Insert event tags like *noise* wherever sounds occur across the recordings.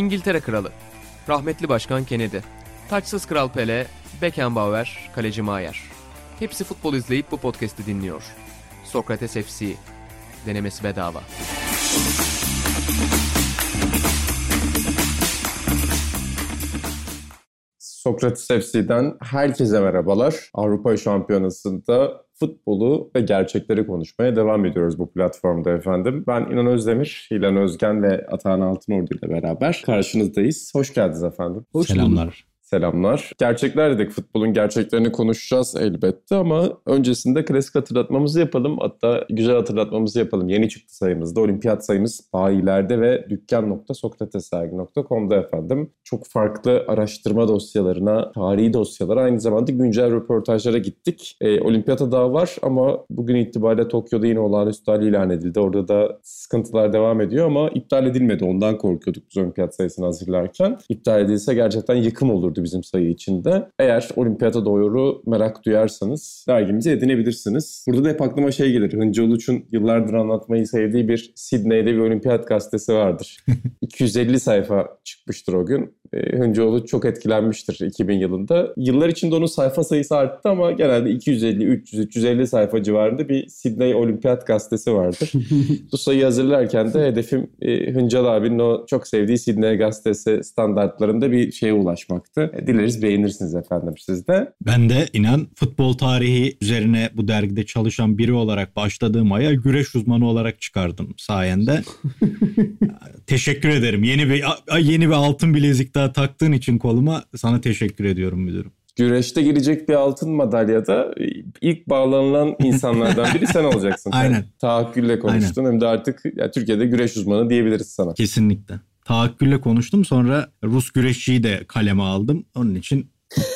İngiltere Kralı, rahmetli Başkan Kennedy, taçsız Kral Pele, Beckenbauer, Kaleci Maier. Hepsi futbol izleyip bu podcast'i dinliyor. Sokrates FC, denemesi bedava. Sokrates FC'den herkese merhabalar. Avrupa Şampiyonası'nda futbolu ve gerçekleri konuşmaya devam ediyoruz bu platformda efendim. Ben İnan Özdemir, İlan Özgen ve Atahan Altınordu ile beraber karşınızdayız. Hoş geldiniz efendim. Hoş Selamlar. Bulduk. Selamlar. Gerçekler dedik. Futbolun gerçeklerini konuşacağız elbette ama öncesinde klasik hatırlatmamızı yapalım. Hatta güzel hatırlatmamızı yapalım. Yeni çıktı sayımızda. Olimpiyat sayımız bayilerde ve dükkan.sokratesergi.com'da efendim. Çok farklı araştırma dosyalarına, tarihi dosyalara aynı zamanda güncel röportajlara gittik. E, olimpiyata daha var ama bugün itibariyle Tokyo'da yine olağanüstü hali ilan edildi. Orada da sıkıntılar devam ediyor ama iptal edilmedi. Ondan korkuyorduk biz olimpiyat sayısını hazırlarken. İptal edilse gerçekten yıkım olurdu oluşturdu bizim sayı içinde. Eğer olimpiyata doğru merak duyarsanız dergimizi edinebilirsiniz. Burada da hep aklıma şey gelir. Hıncı Uluç'un yıllardır anlatmayı sevdiği bir Sydney'de bir olimpiyat gazetesi vardır. *laughs* 250 sayfa çıkmıştır o gün. E, Hıncıoğlu çok etkilenmiştir 2000 yılında. Yıllar içinde onun sayfa sayısı arttı ama genelde 250, 300, 350 sayfa civarında bir Sydney Olimpiyat gazetesi vardır. *laughs* Bu sayıyı hazırlarken de hedefim e, Hıncal abinin o çok sevdiği Sydney gazetesi standartlarında bir şeye ulaşmaktı. E, dileriz beğenirsiniz efendim siz de. Ben de inan futbol tarihi üzerine bu dergide çalışan biri olarak başladığım aya güreş uzmanı olarak çıkardım sayende. *laughs* Teşekkür ederim. Yeni bir yeni bir altın bilezik daha taktığın için koluma sana teşekkür ediyorum müdürüm. Güreşte gelecek bir altın madalyada ilk bağlanılan insanlardan biri sen olacaksın. *laughs* Aynen. Tahakkülle konuştun Aynen. hem de artık ya, Türkiye'de güreş uzmanı diyebiliriz sana. Kesinlikle. Tahakkülle konuştum sonra Rus güreşçiyi de kaleme aldım. Onun için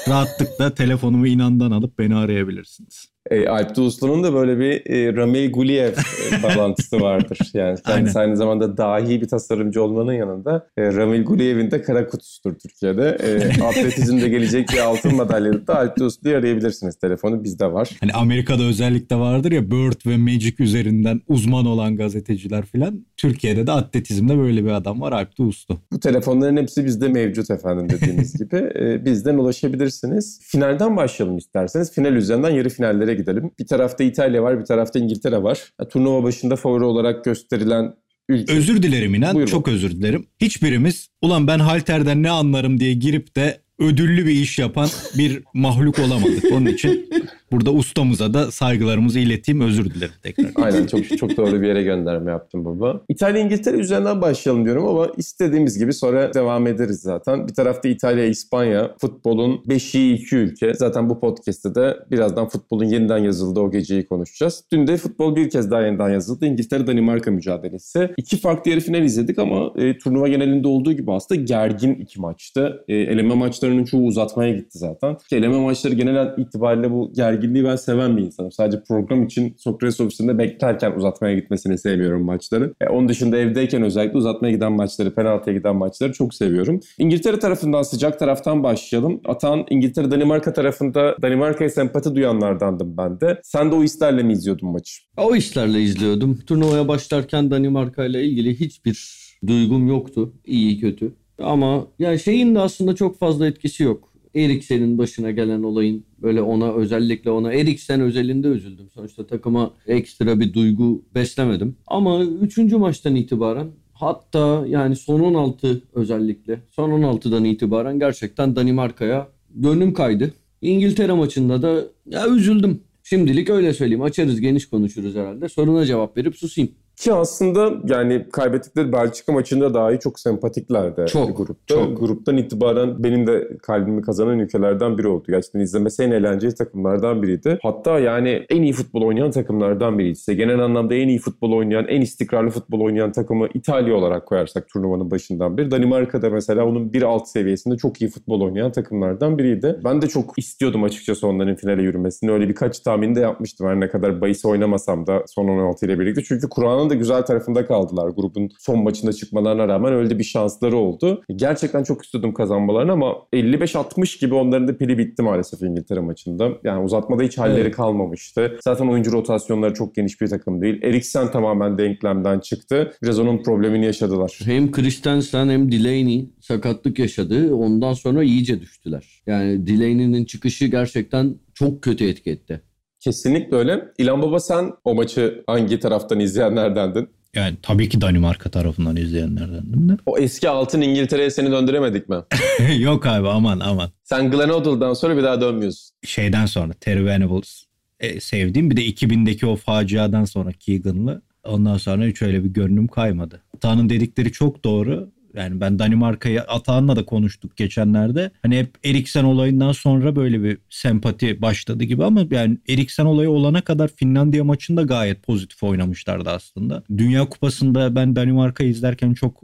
rahatlıkla *laughs* telefonumu inandan alıp beni arayabilirsiniz. E, Alp Uslu'nun da böyle bir e, Ramil Guliev e, bağlantısı vardır. *laughs* Yani kendisi aynı zamanda dahi bir tasarımcı olmanın yanında e, Ramil Guliev'in de kara kutusudur Türkiye'de. E, *laughs* atletizmde gelecek bir altın madalyada da Alp Uslu'yu arayabilirsiniz. Telefonu bizde var. Hani Amerika'da özellikle vardır ya Bird ve Magic üzerinden uzman olan gazeteciler filan. Türkiye'de de atletizmde böyle bir adam var Alp Uslu. Bu telefonların hepsi bizde mevcut efendim dediğimiz *laughs* gibi. E, bizden ulaşabilirsiniz. Finalden başlayalım isterseniz. Final üzerinden yarı finallere gidelim. Bir tarafta İtalya var, bir tarafta İngiltere var. Turnuva başında favori olarak gösterilen ülke. Özür dilerim inan. Buyurun. Çok özür dilerim. Hiçbirimiz ulan ben halterden ne anlarım diye girip de ödüllü bir iş yapan bir mahluk olamadık. Onun için *laughs* Burada ustamıza da saygılarımızı ileteyim. Özür dilerim tekrar. *laughs* Aynen çok çok doğru bir yere gönderme yaptım baba. İtalya İngiltere üzerinden başlayalım diyorum ama istediğimiz gibi sonra devam ederiz zaten. Bir tarafta İtalya, İspanya futbolun beşiği iki ülke. Zaten bu podcast'te de birazdan futbolun yeniden yazıldığı o geceyi konuşacağız. Dün de futbol bir kez daha yeniden yazıldı. İngiltere Danimarka mücadelesi. İki farklı yarı final izledik ama e, turnuva genelinde olduğu gibi aslında gergin iki maçtı. E, eleme maçlarının çoğu uzatmaya gitti zaten. Eleme maçları genel itibariyle bu gergin gerginliği ben seven bir insanım. Sadece program için Sokrates ofisinde beklerken uzatmaya gitmesini sevmiyorum maçları. E, onun dışında evdeyken özellikle uzatmaya giden maçları, penaltıya giden maçları çok seviyorum. İngiltere tarafından sıcak taraftan başlayalım. Atan İngiltere Danimarka tarafında Danimarka'ya sempati duyanlardandım ben de. Sen de o hislerle mi izliyordun maçı? O hislerle izliyordum. Turnuvaya başlarken Danimarka ile ilgili hiçbir duygum yoktu. İyi kötü. Ama yani şeyin de aslında çok fazla etkisi yok. Eriksen'in başına gelen olayın böyle ona özellikle ona Eriksen özelinde üzüldüm. Sonuçta takıma ekstra bir duygu beslemedim. Ama 3. maçtan itibaren hatta yani son 16 özellikle son 16'dan itibaren gerçekten Danimarka'ya gönlüm kaydı. İngiltere maçında da ya üzüldüm. Şimdilik öyle söyleyeyim. Açarız geniş konuşuruz herhalde. Soruna cevap verip susayım. Ki aslında yani kaybettikleri Belçika maçında dahi çok sempatiklerdi çok, grupta. Çok. Gruptan itibaren benim de kalbimi kazanan ülkelerden biri oldu. Gerçekten izlemesi en eğlenceli takımlardan biriydi. Hatta yani en iyi futbol oynayan takımlardan biriydi. İşte genel anlamda en iyi futbol oynayan, en istikrarlı futbol oynayan takımı İtalya olarak koyarsak turnuvanın başından beri. Danimarka'da mesela onun bir alt seviyesinde çok iyi futbol oynayan takımlardan biriydi. Ben de çok istiyordum açıkçası onların finale yürümesini. Öyle birkaç tahmin de yapmıştım her ne kadar bahis oynamasam da son 16 ile birlikte. Çünkü Kur'an'ın Puanın da güzel tarafında kaldılar. Grubun son maçında çıkmalarına rağmen öyle bir şansları oldu. Gerçekten çok istiyordum kazanmalarını ama 55-60 gibi onların da pili bitti maalesef İngiltere maçında. Yani uzatmada hiç halleri evet. kalmamıştı. Zaten oyuncu rotasyonları çok geniş bir takım değil. Eriksen tamamen denklemden çıktı. Biraz onun problemini yaşadılar. Hem Christensen hem Delaney sakatlık yaşadı. Ondan sonra iyice düştüler. Yani Delaney'nin çıkışı gerçekten çok kötü etki etti. Kesinlikle öyle. İlan Baba sen o maçı hangi taraftan izleyenlerdendin? Yani tabii ki Danimarka tarafından izleyenlerdendim de. O eski altın İngiltere'ye seni döndüremedik mi? *laughs* Yok abi aman aman. Sen Glenn Hoddle'dan sonra bir daha dönmüyorsun. Şeyden sonra Terry Venables e, sevdiğim bir de 2000'deki o faciadan sonra Keegan'lı. Ondan sonra hiç öyle bir görünüm kaymadı. Tan'ın dedikleri çok doğru. Yani ben Danimarka'yı Atahan'la da konuştuk geçenlerde. Hani hep Eriksen olayından sonra böyle bir sempati başladı gibi ama yani Eriksen olayı olana kadar Finlandiya maçında gayet pozitif oynamışlardı aslında. Dünya Kupası'nda ben Danimarka'yı izlerken çok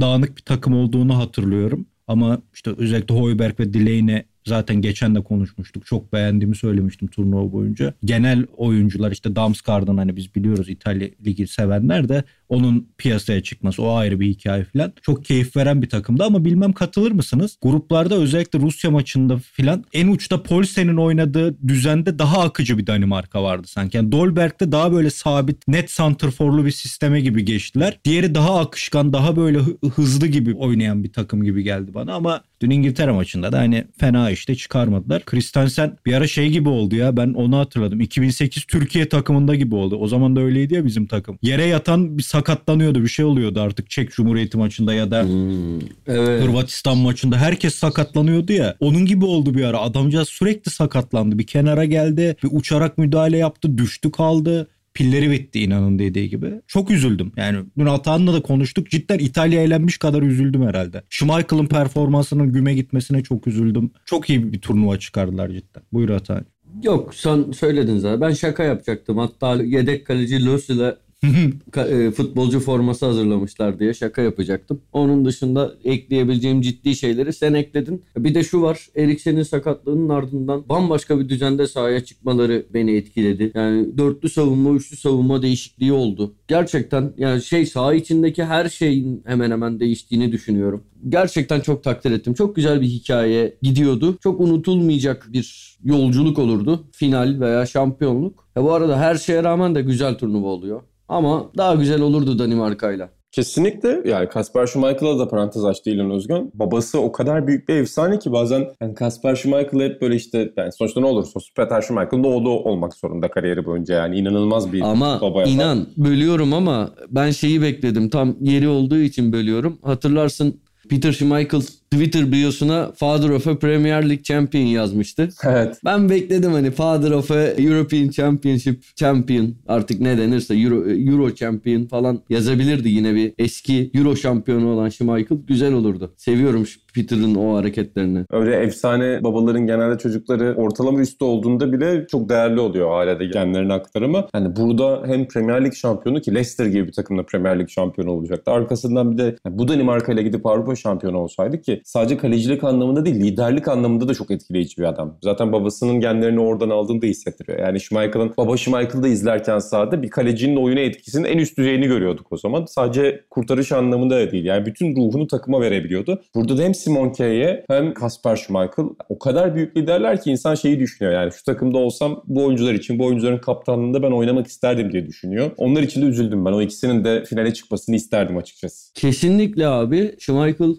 dağınık bir takım olduğunu hatırlıyorum. Ama işte özellikle Hoiberg ve Delaney Zaten geçen de konuşmuştuk. Çok beğendiğimi söylemiştim turnuva boyunca. Genel oyuncular işte Damsgaard'ın hani biz biliyoruz İtalya Ligi sevenler de onun piyasaya çıkması o ayrı bir hikaye falan. Çok keyif veren bir takımdı ama bilmem katılır mısınız? Gruplarda özellikle Rusya maçında falan en uçta Polsen'in oynadığı düzende daha akıcı bir Danimarka vardı sanki. Yani Dolberg'de daha böyle sabit net santrforlu bir sisteme gibi geçtiler. Diğeri daha akışkan daha böyle hızlı gibi oynayan bir takım gibi geldi bana ama dün İngiltere maçında da hani fena işte çıkarmadılar. Christensen bir ara şey gibi oldu ya ben onu hatırladım. 2008 Türkiye takımında gibi oldu. O zaman da öyleydi ya bizim takım. Yere yatan bir sakatlanıyordu bir şey oluyordu artık Çek Cumhuriyeti maçında ya da hmm, evet. Hırvatistan maçında herkes sakatlanıyordu ya. Onun gibi oldu bir ara. Adamcağız sürekli sakatlandı. Bir kenara geldi, bir uçarak müdahale yaptı, düştü kaldı pilleri bitti inanın dediği gibi. Çok üzüldüm. Yani dün Atahan'la da konuştuk. Cidden İtalya eğlenmiş kadar üzüldüm herhalde. Schmeichel'ın performansının güme gitmesine çok üzüldüm. Çok iyi bir turnuva çıkardılar cidden. Buyur Atahan. Yok sen söyledin zaten. Ben şaka yapacaktım. Hatta yedek kaleci Lös ile E, *laughs* futbolcu forması hazırlamışlar diye şaka yapacaktım. Onun dışında ekleyebileceğim ciddi şeyleri sen ekledin. Bir de şu var. Eriksen'in sakatlığının ardından bambaşka bir düzende sahaya çıkmaları beni etkiledi. Yani dörtlü savunma, üçlü savunma değişikliği oldu. Gerçekten yani şey saha içindeki her şeyin hemen hemen değiştiğini düşünüyorum. Gerçekten çok takdir ettim. Çok güzel bir hikaye gidiyordu. Çok unutulmayacak bir yolculuk olurdu. Final veya şampiyonluk. Ya bu arada her şeye rağmen de güzel turnuva oluyor. Ama daha güzel olurdu Danimarka'yla. Kesinlikle yani Kasper Schmeichel'a da parantez açtı İlhan Özgen. Babası o kadar büyük bir efsane ki bazen yani Kasper Schmeichel hep böyle işte yani sonuçta ne olursa Peter Schmeichel'ın oğlu olmak zorunda kariyeri boyunca yani inanılmaz bir ama baba yapar. inan bölüyorum ama ben şeyi bekledim tam yeri olduğu için bölüyorum. Hatırlarsın Peter Schmeichel Twitter biosuna Father of a Premier League Champion yazmıştı. Evet. Ben bekledim hani Father of a European Championship Champion artık ne denirse Euro, Euro Champion falan yazabilirdi yine bir eski Euro şampiyonu olan Schmeichel güzel olurdu. Seviyorum Peter'ın o hareketlerini. Öyle efsane babaların genelde çocukları ortalama üstü olduğunda bile çok değerli oluyor hala da genlerine aktarımı. Yani burada hem Premier Lig şampiyonu ki Leicester gibi bir takımla Premier Lig şampiyonu olacaktı. Arkasından bir de yani bu Danimarka ile gidip Avrupa şampiyonu olsaydı ki sadece kalecilik anlamında değil liderlik anlamında da çok etkileyici bir adam. Zaten babasının genlerini oradan aldığını da hissettiriyor. Yani Schmeichel'ın baba Schmeichel'ı izlerken sahada bir kalecinin oyuna etkisinin en üst düzeyini görüyorduk o zaman. Sadece kurtarış anlamında da değil. Yani bütün ruhunu takıma verebiliyordu. Burada da hem Simon K'ye hem Kasper Schmeichel o kadar büyük liderler ki insan şeyi düşünüyor. Yani şu takımda olsam bu oyuncular için bu oyuncuların kaptanlığında ben oynamak isterdim diye düşünüyor. Onlar için de üzüldüm ben. O ikisinin de finale çıkmasını isterdim açıkçası. Kesinlikle abi. Schmeichel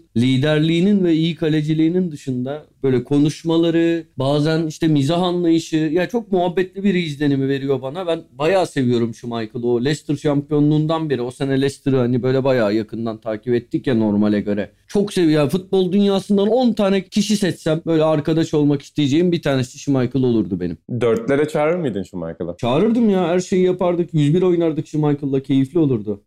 liderliğinin ve iyi kaleciliğinin dışında böyle konuşmaları, bazen işte mizah anlayışı ya çok muhabbetli bir izlenimi veriyor bana. Ben bayağı seviyorum şu Michael'ı. O Leicester şampiyonluğundan beri o sene Leicester'ı hani böyle bayağı yakından takip ettik ya normale göre. Çok seviyorum. Futbol dünyasından 10 tane kişi seçsem böyle arkadaş olmak isteyeceğim bir tanesi Schmeichel olurdu benim. Dörtlere çağırır mıydın Schmeichel'ı? Çağırırdım ya. Her şeyi yapardık. 101 oynardık Schmeichel'la. Keyifli olurdu.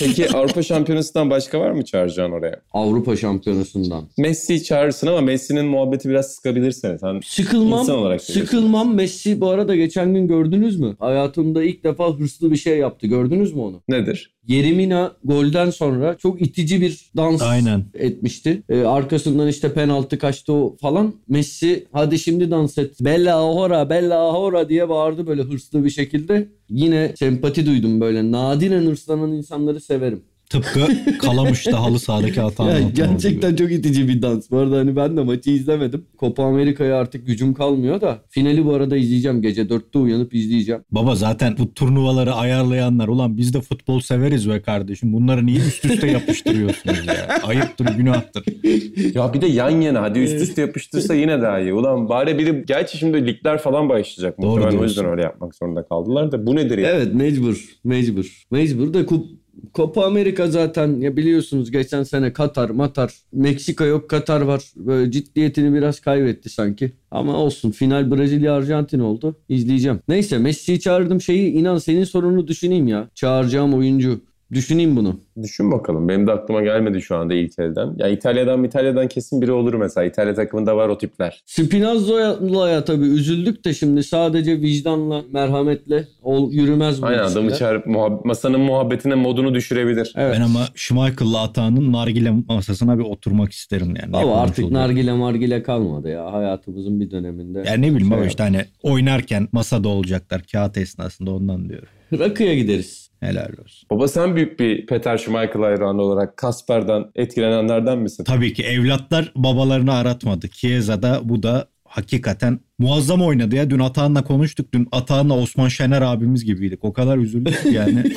Peki Avrupa Şampiyonası'ndan başka var mı çağıracağın oraya? Avrupa Şampiyonası'ndan. Messi çağırırsın ama Messi'nin muhabbeti biraz sıkabilir seni. Sen sıkılmam. olarak sıkılmam. Messi bu arada geçen gün gördünüz mü? Hayatımda ilk defa hırslı bir şey yaptı. Gördünüz mü onu? Nedir? Yerimina golden sonra çok itici bir dans Aynen. etmişti. Ee, arkasından işte penaltı kaçtı o falan. Messi hadi şimdi dans et. Bella hora, bella hora diye bağırdı böyle hırslı bir şekilde. yine sempati duydum böyle. Nadiren hırslanan insanları severim. Tıpkı Kalamış'ta halı sahadaki hata Ya, anlatan olduğu gerçekten gibi. çok itici bir dans. Bu arada hani ben de maçı izlemedim. Copa Amerika'ya artık gücüm kalmıyor da. Finali bu arada izleyeceğim. Gece 4'te uyanıp izleyeceğim. Baba zaten bu turnuvaları ayarlayanlar ulan biz de futbol severiz be kardeşim. Bunları niye üst üste yapıştırıyorsunuz ya? Ayıptır günahtır. Ya bir de yan yana hadi üst üste yapıştırsa yine daha iyi. Ulan bari biri gerçi şimdi ligler falan başlayacak. Doğru Muhtemelen o diyorsun. yüzden öyle yapmak zorunda kaldılar da bu nedir ya? Evet mecbur. Mecbur. Mecbur da kup Copa Amerika zaten ya biliyorsunuz geçen sene Katar, Matar, Meksika yok Katar var. Böyle ciddiyetini biraz kaybetti sanki. Ama olsun final Brezilya Arjantin oldu. İzleyeceğim. Neyse Messi'yi çağırdım şeyi inan senin sorunu düşüneyim ya. Çağıracağım oyuncu. Düşüneyim bunu. Düşün bakalım. Benim de aklıma gelmedi şu anda ilk elden. Ya İtalya'dan İtalya'dan kesin biri olur mesela. İtalya takımında var o tipler. Spinazzola'ya tabii üzüldük de şimdi sadece vicdanla, merhametle ol, yürümez bu Aynen adamı ilişkiler. çağırıp muhab- masanın muhabbetine modunu düşürebilir. Evet. Ben ama Schmeichel'la Atağan'ın nargile masasına bir oturmak isterim yani. Baba Ne artık konuşuldu? nargile margile kalmadı ya hayatımızın bir döneminde. Yani ne bileyim Şey yap. işte hani oynarken masada olacaklar kağıt esnasında ondan diyorum. Rakıya gideriz. Helal olsun. Baba sen büyük bir Peter Schmeichel hayranı olarak Kasper'den etkilenenlerden misin? Tabii ki evlatlar babalarını aratmadı. Chiesa'da bu da hakikaten muazzam oynadı ya. Dün Atahan'la konuştuk. Dün Atahan'la Osman Şener abimiz gibiydik. O kadar üzüldük yani. *laughs*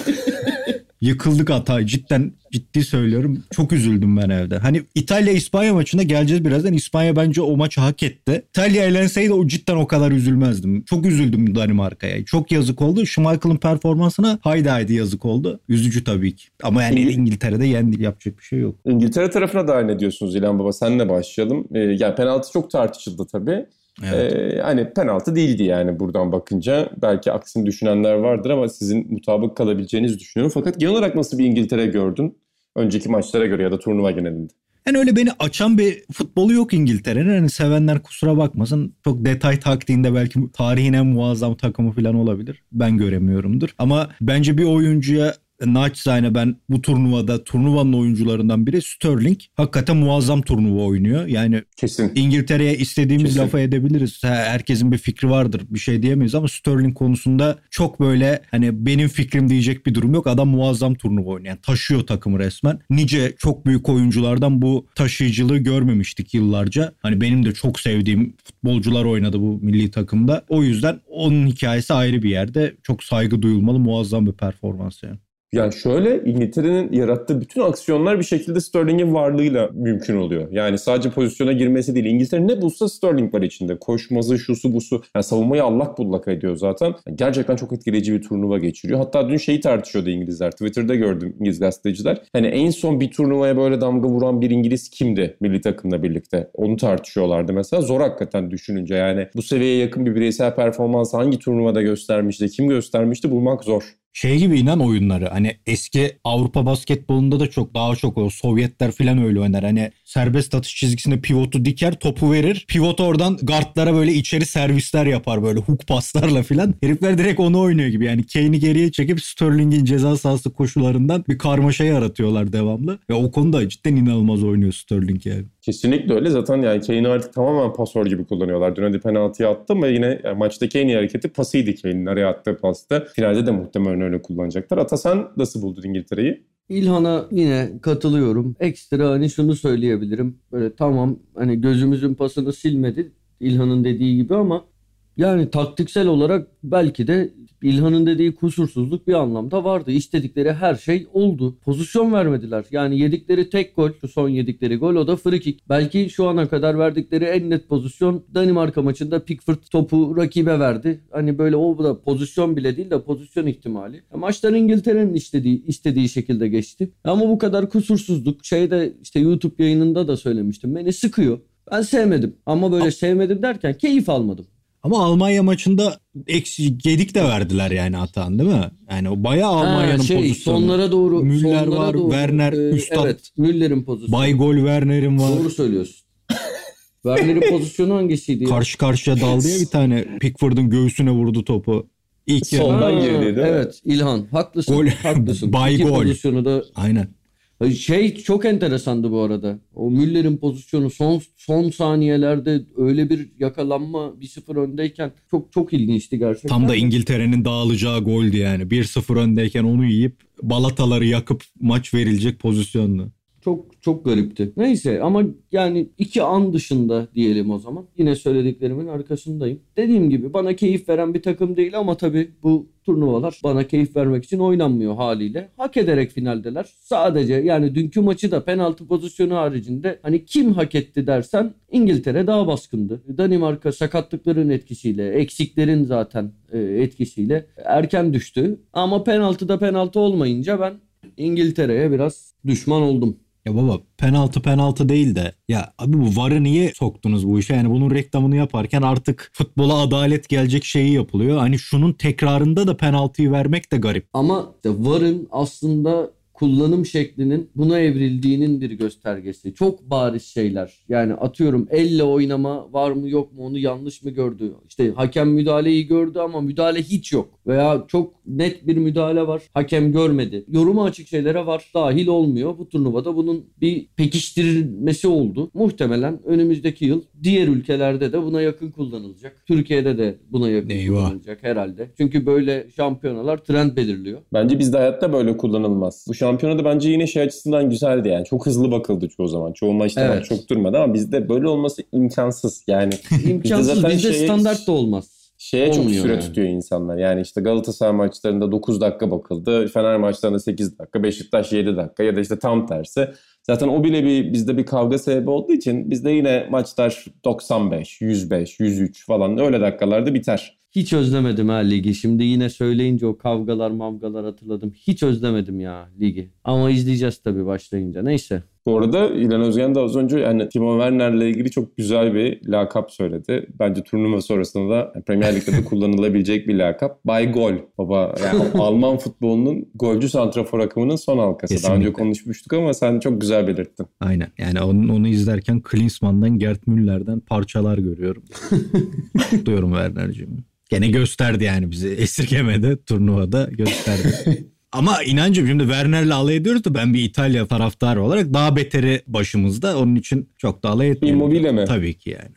Yıkıldık Atay. Cidden ciddi söylüyorum. Çok üzüldüm ben evde. Hani İtalya-İspanya maçına geleceğiz birazdan. İspanya bence o maçı hak etti. İtalya elenseydi o cidden o kadar üzülmezdim. Çok üzüldüm Danimarka'ya. Çok yazık oldu. Schmeichel'ın performansına haydi haydi yazık oldu. Üzücü tabii ki. Ama yani. İngiltere'de yendi. Yapacak bir şey yok. İngiltere tarafına dair ne diyorsunuz İlhan Baba? Senle başlayalım. Ee, yani penaltı çok tartışıldı tabii. Evet. Ee, hani penaltı değildi yani buradan bakınca. Belki aksini düşünenler vardır ama sizin mutabık kalabileceğinizi düşünüyorum. Fakat genel olarak nasıl bir İngiltere gördün? Önceki maçlara göre ya da turnuva genelinde. Yani öyle beni açan bir futbolu yok İngiltere'nin. Hani sevenler kusura bakmasın. Çok detay taktiğinde belki tarihin en muazzam takımı falan olabilir. Ben göremiyorumdur. Ama bence bir oyuncuya naçizane ben bu turnuvada turnuvanın oyuncularından biri Sterling. Hakikaten muazzam turnuva oynuyor. Yani Kesin. İngiltere'ye istediğimiz Kesin. lafı edebiliriz. Herkesin bir fikri vardır. Bir şey diyemeyiz ama Sterling konusunda çok böyle hani benim fikrim diyecek bir durum yok. Adam muazzam turnuva oynuyor. Yani taşıyor takımı resmen. Nice çok büyük oyunculardan bu taşıyıcılığı görmemiştik yıllarca. Hani benim de çok sevdiğim futbolcular oynadı bu milli takımda. O yüzden onun hikayesi ayrı bir yerde. Çok saygı duyulmalı muazzam bir performans yani. Yani şöyle İngiltere'nin yarattığı bütün aksiyonlar bir şekilde Sterling'in varlığıyla mümkün oluyor. Yani sadece pozisyona girmesi değil. İngiltere ne bulsa Sterling var içinde. Koşması, şusu, busu. Yani savunmayı allak bullak ediyor zaten. Yani gerçekten çok etkileyici bir turnuva geçiriyor. Hatta dün şeyi tartışıyordu İngilizler. Twitter'da gördüm İngiliz gazeteciler. Hani en son bir turnuvaya böyle damga vuran bir İngiliz kimdi milli takımla birlikte? Onu tartışıyorlardı mesela. Zor hakikaten düşününce yani bu seviyeye yakın bir bireysel performans hangi turnuvada göstermişti, kim göstermişti bulmak zor. Şey gibi inan oyunları hani eski Avrupa basketbolunda da çok daha çok o Sovyetler falan öyle oynar. Hani serbest atış çizgisinde pivotu diker topu verir. Pivot oradan guardlara böyle içeri servisler yapar böyle hook paslarla falan. Herifler direkt onu oynuyor gibi yani Kane'i geriye çekip Sterling'in ceza sahası koşularından bir karmaşa yaratıyorlar devamlı. Ve o konuda cidden inanılmaz oynuyor Sterling yani. Kesinlikle öyle. Zaten yani Kane'i artık tamamen pasör gibi kullanıyorlar. Dün hadi penaltıyı attı ama yine yani maçtaki en iyi hareketi pasıydı Kane'in araya attığı pasta. Finalde de muhtemelen öyle kullanacaklar. Ata sen nasıl buldun İngiltere'yi? İlhan'a yine katılıyorum. Ekstra hani şunu söyleyebilirim. Böyle tamam hani gözümüzün pasını silmedi İlhan'ın dediği gibi ama yani taktiksel olarak belki de İlhan'ın dediği kusursuzluk bir anlamda vardı. İstedikleri her şey oldu. Pozisyon vermediler. Yani yedikleri tek gol, şu son yedikleri gol o da free kick. Belki şu ana kadar verdikleri en net pozisyon Danimarka maçında Pickford topu rakibe verdi. Hani böyle o da pozisyon bile değil de pozisyon ihtimali. Maçlar İngiltere'nin istediği, istediği şekilde geçti. Ama bu kadar kusursuzluk şeyde işte YouTube yayınında da söylemiştim. Beni sıkıyor. Ben sevmedim. Ama böyle sevmedim derken keyif almadım. Ama Almanya maçında eksi yedik de verdiler yani Atan değil mi? Yani o bayağı Almanya'nın şey, pozisyonu. sonlara doğru Müller sonlara var, doğru, Werner, e, Üstad. Evet, Müller'in pozisyonu. Bay Gol Werner'in var. Doğru söylüyorsun. Werner'in *laughs* pozisyonu hangisiydi ya? Karşı karşıya daldı ya bir tane Pickford'un göğsüne vurdu topu. İlk. Soldan girdi, değil mi? Evet, İlhan haklısın. Gol. Haklısın. Bay İki gol. pozisyonu da Aynen. Şey çok enteresandı bu arada. O Müller'in pozisyonu son son saniyelerde öyle bir yakalanma 1-0 öndeyken çok çok ilginçti gerçekten. Tam da İngiltere'nin dağılacağı goldü yani. 1-0 öndeyken onu yiyip balataları yakıp maç verilecek pozisyondu. Çok çok garipti. Neyse ama yani iki an dışında diyelim o zaman. Yine söylediklerimin arkasındayım. Dediğim gibi bana keyif veren bir takım değil ama tabii bu turnuvalar bana keyif vermek için oynanmıyor haliyle. Hak ederek finaldeler. Sadece yani dünkü maçı da penaltı pozisyonu haricinde hani kim hak etti dersen İngiltere daha baskındı. Danimarka sakatlıkların etkisiyle, eksiklerin zaten e, etkisiyle erken düştü. Ama penaltıda penaltı olmayınca ben İngiltere'ye biraz düşman oldum. Ya baba penaltı penaltı değil de ya abi bu VAR'ı niye soktunuz bu işe? Yani bunun reklamını yaparken artık futbola adalet gelecek şeyi yapılıyor. Hani şunun tekrarında da penaltıyı vermek de garip. Ama işte VAR'ın aslında kullanım şeklinin buna evrildiğinin bir göstergesi. Çok bariz şeyler. Yani atıyorum elle oynama var mı yok mu onu yanlış mı gördü? İşte hakem müdahaleyi gördü ama müdahale hiç yok. Veya çok net bir müdahale var. Hakem görmedi. Yoruma açık şeylere var. Dahil olmuyor. Bu turnuvada bunun bir pekiştirilmesi oldu. Muhtemelen önümüzdeki yıl diğer ülkelerde de buna yakın kullanılacak. Türkiye'de de buna yakın Eyvah. kullanılacak herhalde. Çünkü böyle şampiyonalar trend belirliyor. Bence bizde hayatta böyle kullanılmaz. Bu şampiyonada bence yine şey açısından güzeldi yani. Çok hızlı bakıldı çoğu zaman. Çoğu maçta Evet. çok durmadı ama bizde böyle olması imkansız. Yani *laughs* İmkansız. zaten Bizde şeye- standart da olmaz. şeye çok Olmuyor süre yani. tutuyor insanlar. Yani işte Galatasaray maçlarında 9 dakika bakıldı. Fener maçlarında 8 dakika. Beşiktaş 7 dakika ya da işte tam tersi. Zaten o bile bir bizde bir kavga sebebi olduğu için bizde yine maçlar 95, 105, 103 falan öyle dakikalarda biter. Hiç özlemedim ha ligi. Şimdi yine söyleyince o kavgalar mavgalar hatırladım. Hiç özlemedim ya ligi. Ama izleyeceğiz tabii başlayınca. Neyse. Bu arada İlhan Özgen de az önce yani Timo Werner'le ilgili çok güzel bir lakap söyledi. Bence turnuva sonrasında da Premier Lig'de de *laughs* kullanılabilecek bir lakap. Bay Gol. Baba yani *laughs* Alman futbolunun golcü santrafor akımının son halkası. Daha önce Kesinlikle. konuşmuştuk ama sen çok güzel belirttin. Aynen. Yani onu, onu izlerken Klinsmann'dan Gerd Müller'den parçalar görüyorum. Diyorum Werner'cığım. Gene gösterdi yani bizi. Esirgemede turnuvada gösterdi. *laughs* Ama inancım şimdi Werner'le alay ediyoruz da ben bir İtalya taraftarı olarak daha beteri başımızda. Onun için çok da alay etmiyorum. Immobile mi? Tabii ki yani.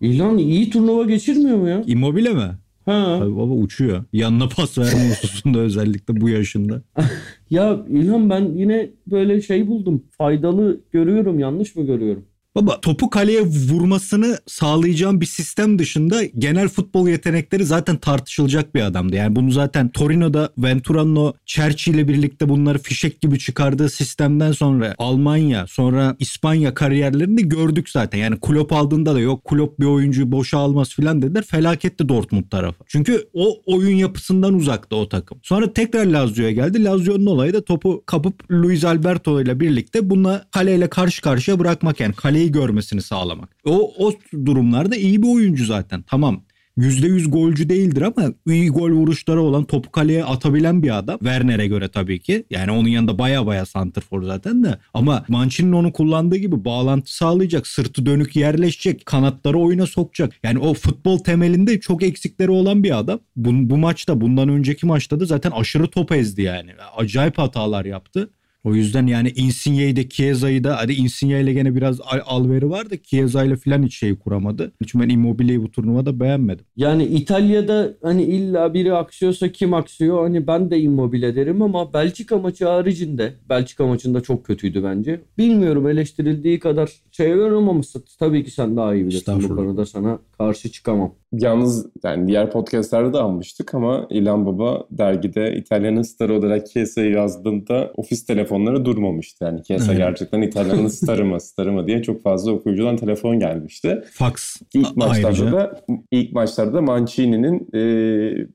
İlhan iyi turnuva geçirmiyor mu ya? Immobile mi? Ha. Tabii baba uçuyor. Yanına pas verme hususunda *laughs* özellikle bu yaşında. *laughs* Ya İlhan ben yine böyle şey buldum. Faydalı görüyorum. Yanlış mı görüyorum? Baba topu kaleye vurmasını sağlayacağım bir sistem dışında genel futbol yetenekleri zaten tartışılacak bir adamdı. Yani bunu zaten Torino'da Ventura'nın o Çerçi ile birlikte bunları fişek gibi çıkardığı sistemden sonra Almanya sonra İspanya kariyerlerini gördük zaten. Yani Klopp aldığında da yok Klopp bir oyuncuyu boşa almaz filan dediler. Felaketti Dortmund tarafı. Çünkü o oyun yapısından uzakta o takım. Sonra tekrar Lazio'ya geldi. Lazio'nun olayı da topu kapıp Luis Alberto ile birlikte bununla kaleyle karşı karşıya bırakmak yani kaleyi görmesini sağlamak. O, o durumlarda iyi bir oyuncu zaten. Tamam %100 golcü değildir ama iyi gol vuruşları olan topu kaleye atabilen bir adam. Werner'e göre tabii ki. Yani onun yanında baya baya santrfor zaten de. Ama Mancini'nin onu kullandığı gibi bağlantı sağlayacak. Sırtı dönük yerleşecek. Kanatları oyuna sokacak. Yani o futbol temelinde çok eksikleri olan bir adam. Bu, bu maçta bundan önceki maçta da zaten aşırı top ezdi yani. Acayip hatalar yaptı. O yüzden yani Insigne'yi de Chiesa'yı da hadi Insigne ile gene biraz al- alveri var da Chiesa ile falan hiç şey kuramadı. Çünkü ben Immobile'yi bu turnuvada beğenmedim. Yani İtalya'da hani illa biri aksıyorsa kim aksıyor? Hani ben de immobile derim ama Belçika maçı haricinde Belçika maçında çok kötüydü bence. Bilmiyorum eleştirildiği kadar şey veriyorum ama tabii ki sen daha iyi bilirsin bu konuda sana karşı çıkamam. Yalnız yani diğer podcastlerde de almıştık ama İlhan Baba dergide İtalya'nın starı olarak Chiesa'yı yazdığında ofis telefonları durmamıştı. Yani Chiesa gerçekten İtalya'nın starı mı starı mı diye çok fazla okuyucudan telefon gelmişti. Fax İlk a- maçlarda ayrıca. da ilk maçlarda da Mancini'nin e,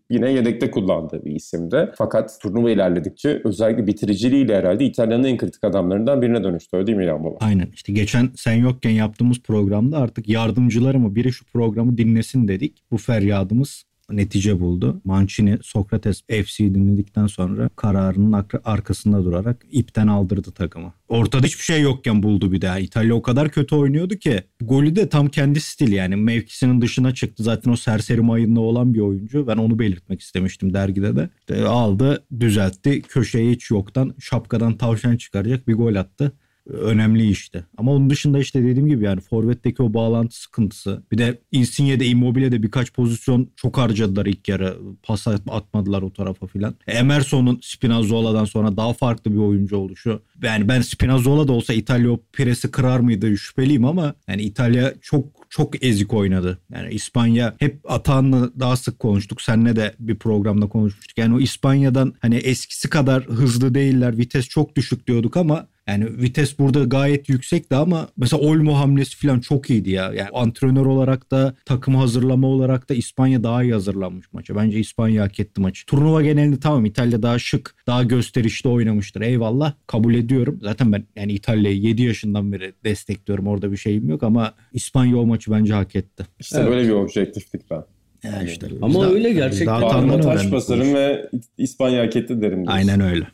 yine yedekte kullandığı bir isimdi. Fakat turnuva ilerledikçe özellikle bitiriciliğiyle herhalde İtalya'nın en kritik adamlarından birine dönüştü. Öyle değil mi İlhan Baba? Aynen işte geçen sen yokken yaptığımız programda artık yardımcıları mı biri şu programı dinlesin dedik. Bu feryadımız netice buldu. Mancini Sokrates FC dinledikten sonra kararının arkasında durarak ipten aldırdı takımı. Ortada hiçbir şey yokken buldu bir daha. İtalya o kadar kötü oynuyordu ki. Golü de tam kendi stil yani mevkisinin dışına çıktı. Zaten o serseri mayında olan bir oyuncu. Ben onu belirtmek istemiştim dergide de. İşte aldı, düzeltti. Köşeye hiç yoktan şapkadan tavşan çıkaracak bir gol attı önemli işte. Ama onun dışında işte dediğim gibi yani forvetteki o bağlantı sıkıntısı. Bir de Insigne'de Immobile'de birkaç pozisyon çok harcadılar ilk yarı. Pas atmadılar o tarafa filan. Emerson'un Spinazzola'dan sonra daha farklı bir oyuncu oluşu. Yani ben Spinazzola da olsa İtalya o presi kırar mıydı şüpheliyim ama yani İtalya çok çok ezik oynadı. Yani İspanya hep Atan'la daha sık konuştuk. Seninle de bir programda konuşmuştuk. Yani o İspanya'dan hani eskisi kadar hızlı değiller. Vites çok düşük diyorduk ama yani vites burada gayet yüksekti ama mesela Olmo hamlesi falan çok iyiydi ya. Yani antrenör olarak da takım hazırlama olarak da İspanya daha iyi hazırlanmış maça. Bence İspanya hak etti maçı. Turnuva genelinde tamam İtalya daha şık, daha gösterişli oynamıştır. Eyvallah kabul ediyorum. Zaten ben yani İtalya'yı 7 yaşından beri destekliyorum. Orada bir şeyim yok ama İspanya o maçı bence hak etti. İşte evet. böyle bir objektiflik ben. Ya işte, Ama daha, öyle gerçekten. Daha taş basarım ve İspanya hak etti derim. Diyorsun. Aynen öyle.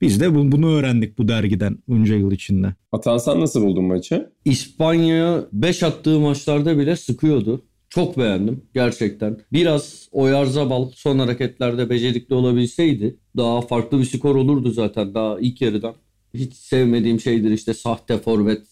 Biz de bunu öğrendik bu dergiden bunca yıl içinde. Atan nasıl buldun maçı? İspanya'ya 5 attığı maçlarda bile sıkıyordu. Çok beğendim gerçekten. Biraz Oyarzabal son hareketlerde becerikli olabilseydi daha farklı bir skor olurdu zaten daha ilk yarıdan. Hiç sevmediğim şeydir işte sahte forvet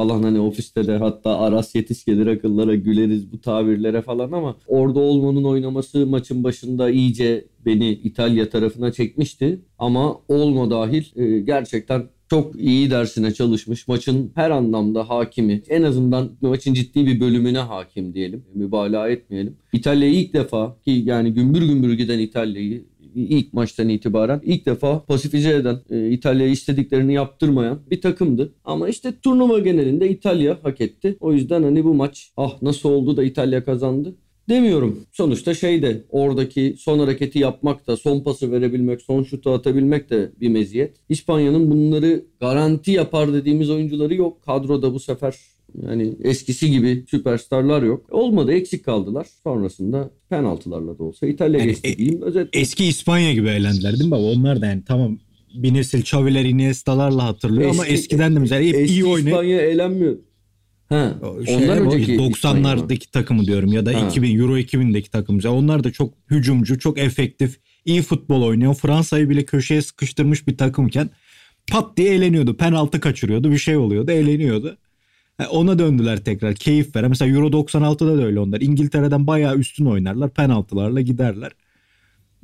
falan hani ofiste de hatta Aras yetiş gelir akıllara güleriz bu tabirlere falan ama orada Olmo'nun oynaması maçın başında iyice beni İtalya tarafına çekmişti. Ama Olmo dahil e, gerçekten çok iyi dersine çalışmış. Maçın her anlamda hakimi. En azından maçın ciddi bir bölümüne hakim diyelim. Mübalağa etmeyelim. İtalya'yı ilk defa ki yani gümbür gümbür giden İtalya'yı ilk maçtan itibaren ilk defa pasifize eden, e, İtalya'ya istediklerini yaptırmayan bir takımdı. Ama işte turnuva genelinde İtalya hak etti. O yüzden hani bu maç ah nasıl oldu da İtalya kazandı demiyorum. Sonuçta şeyde oradaki son hareketi yapmak da son pası verebilmek, son şutu atabilmek de bir meziyet. İspanya'nın bunları garanti yapar dediğimiz oyuncuları yok. Kadroda bu sefer yani eskisi gibi süperstarlar yok. Olmadı eksik kaldılar. Sonrasında penaltılarla da olsa İtalya yani geçti e, diyeyim. Özetle. Eski İspanya gibi eğlendiler değil mi baba? Onlar da yani tamam bir nesil Xavi'ler Iniesta'larla hatırlıyor eski, ama eskiden de mesela hep iyi oynayıp... İspanya eğlenmiyor. Ha, şey, onlar önceki 90'lardaki takımı diyorum ya da ha. 2000 Euro 2000'deki takımı. Onlar da çok hücumcu, çok efektif, iyi futbol oynuyor. Fransa'yı bile köşeye sıkıştırmış bir takımken pat diye eğleniyordu. Penaltı kaçırıyordu, bir şey oluyordu, eğleniyordu. Ona döndüler tekrar. Keyif veren. Mesela Euro 96'da da öyle onlar. İngiltere'den bayağı üstün oynarlar. Penaltılarla giderler.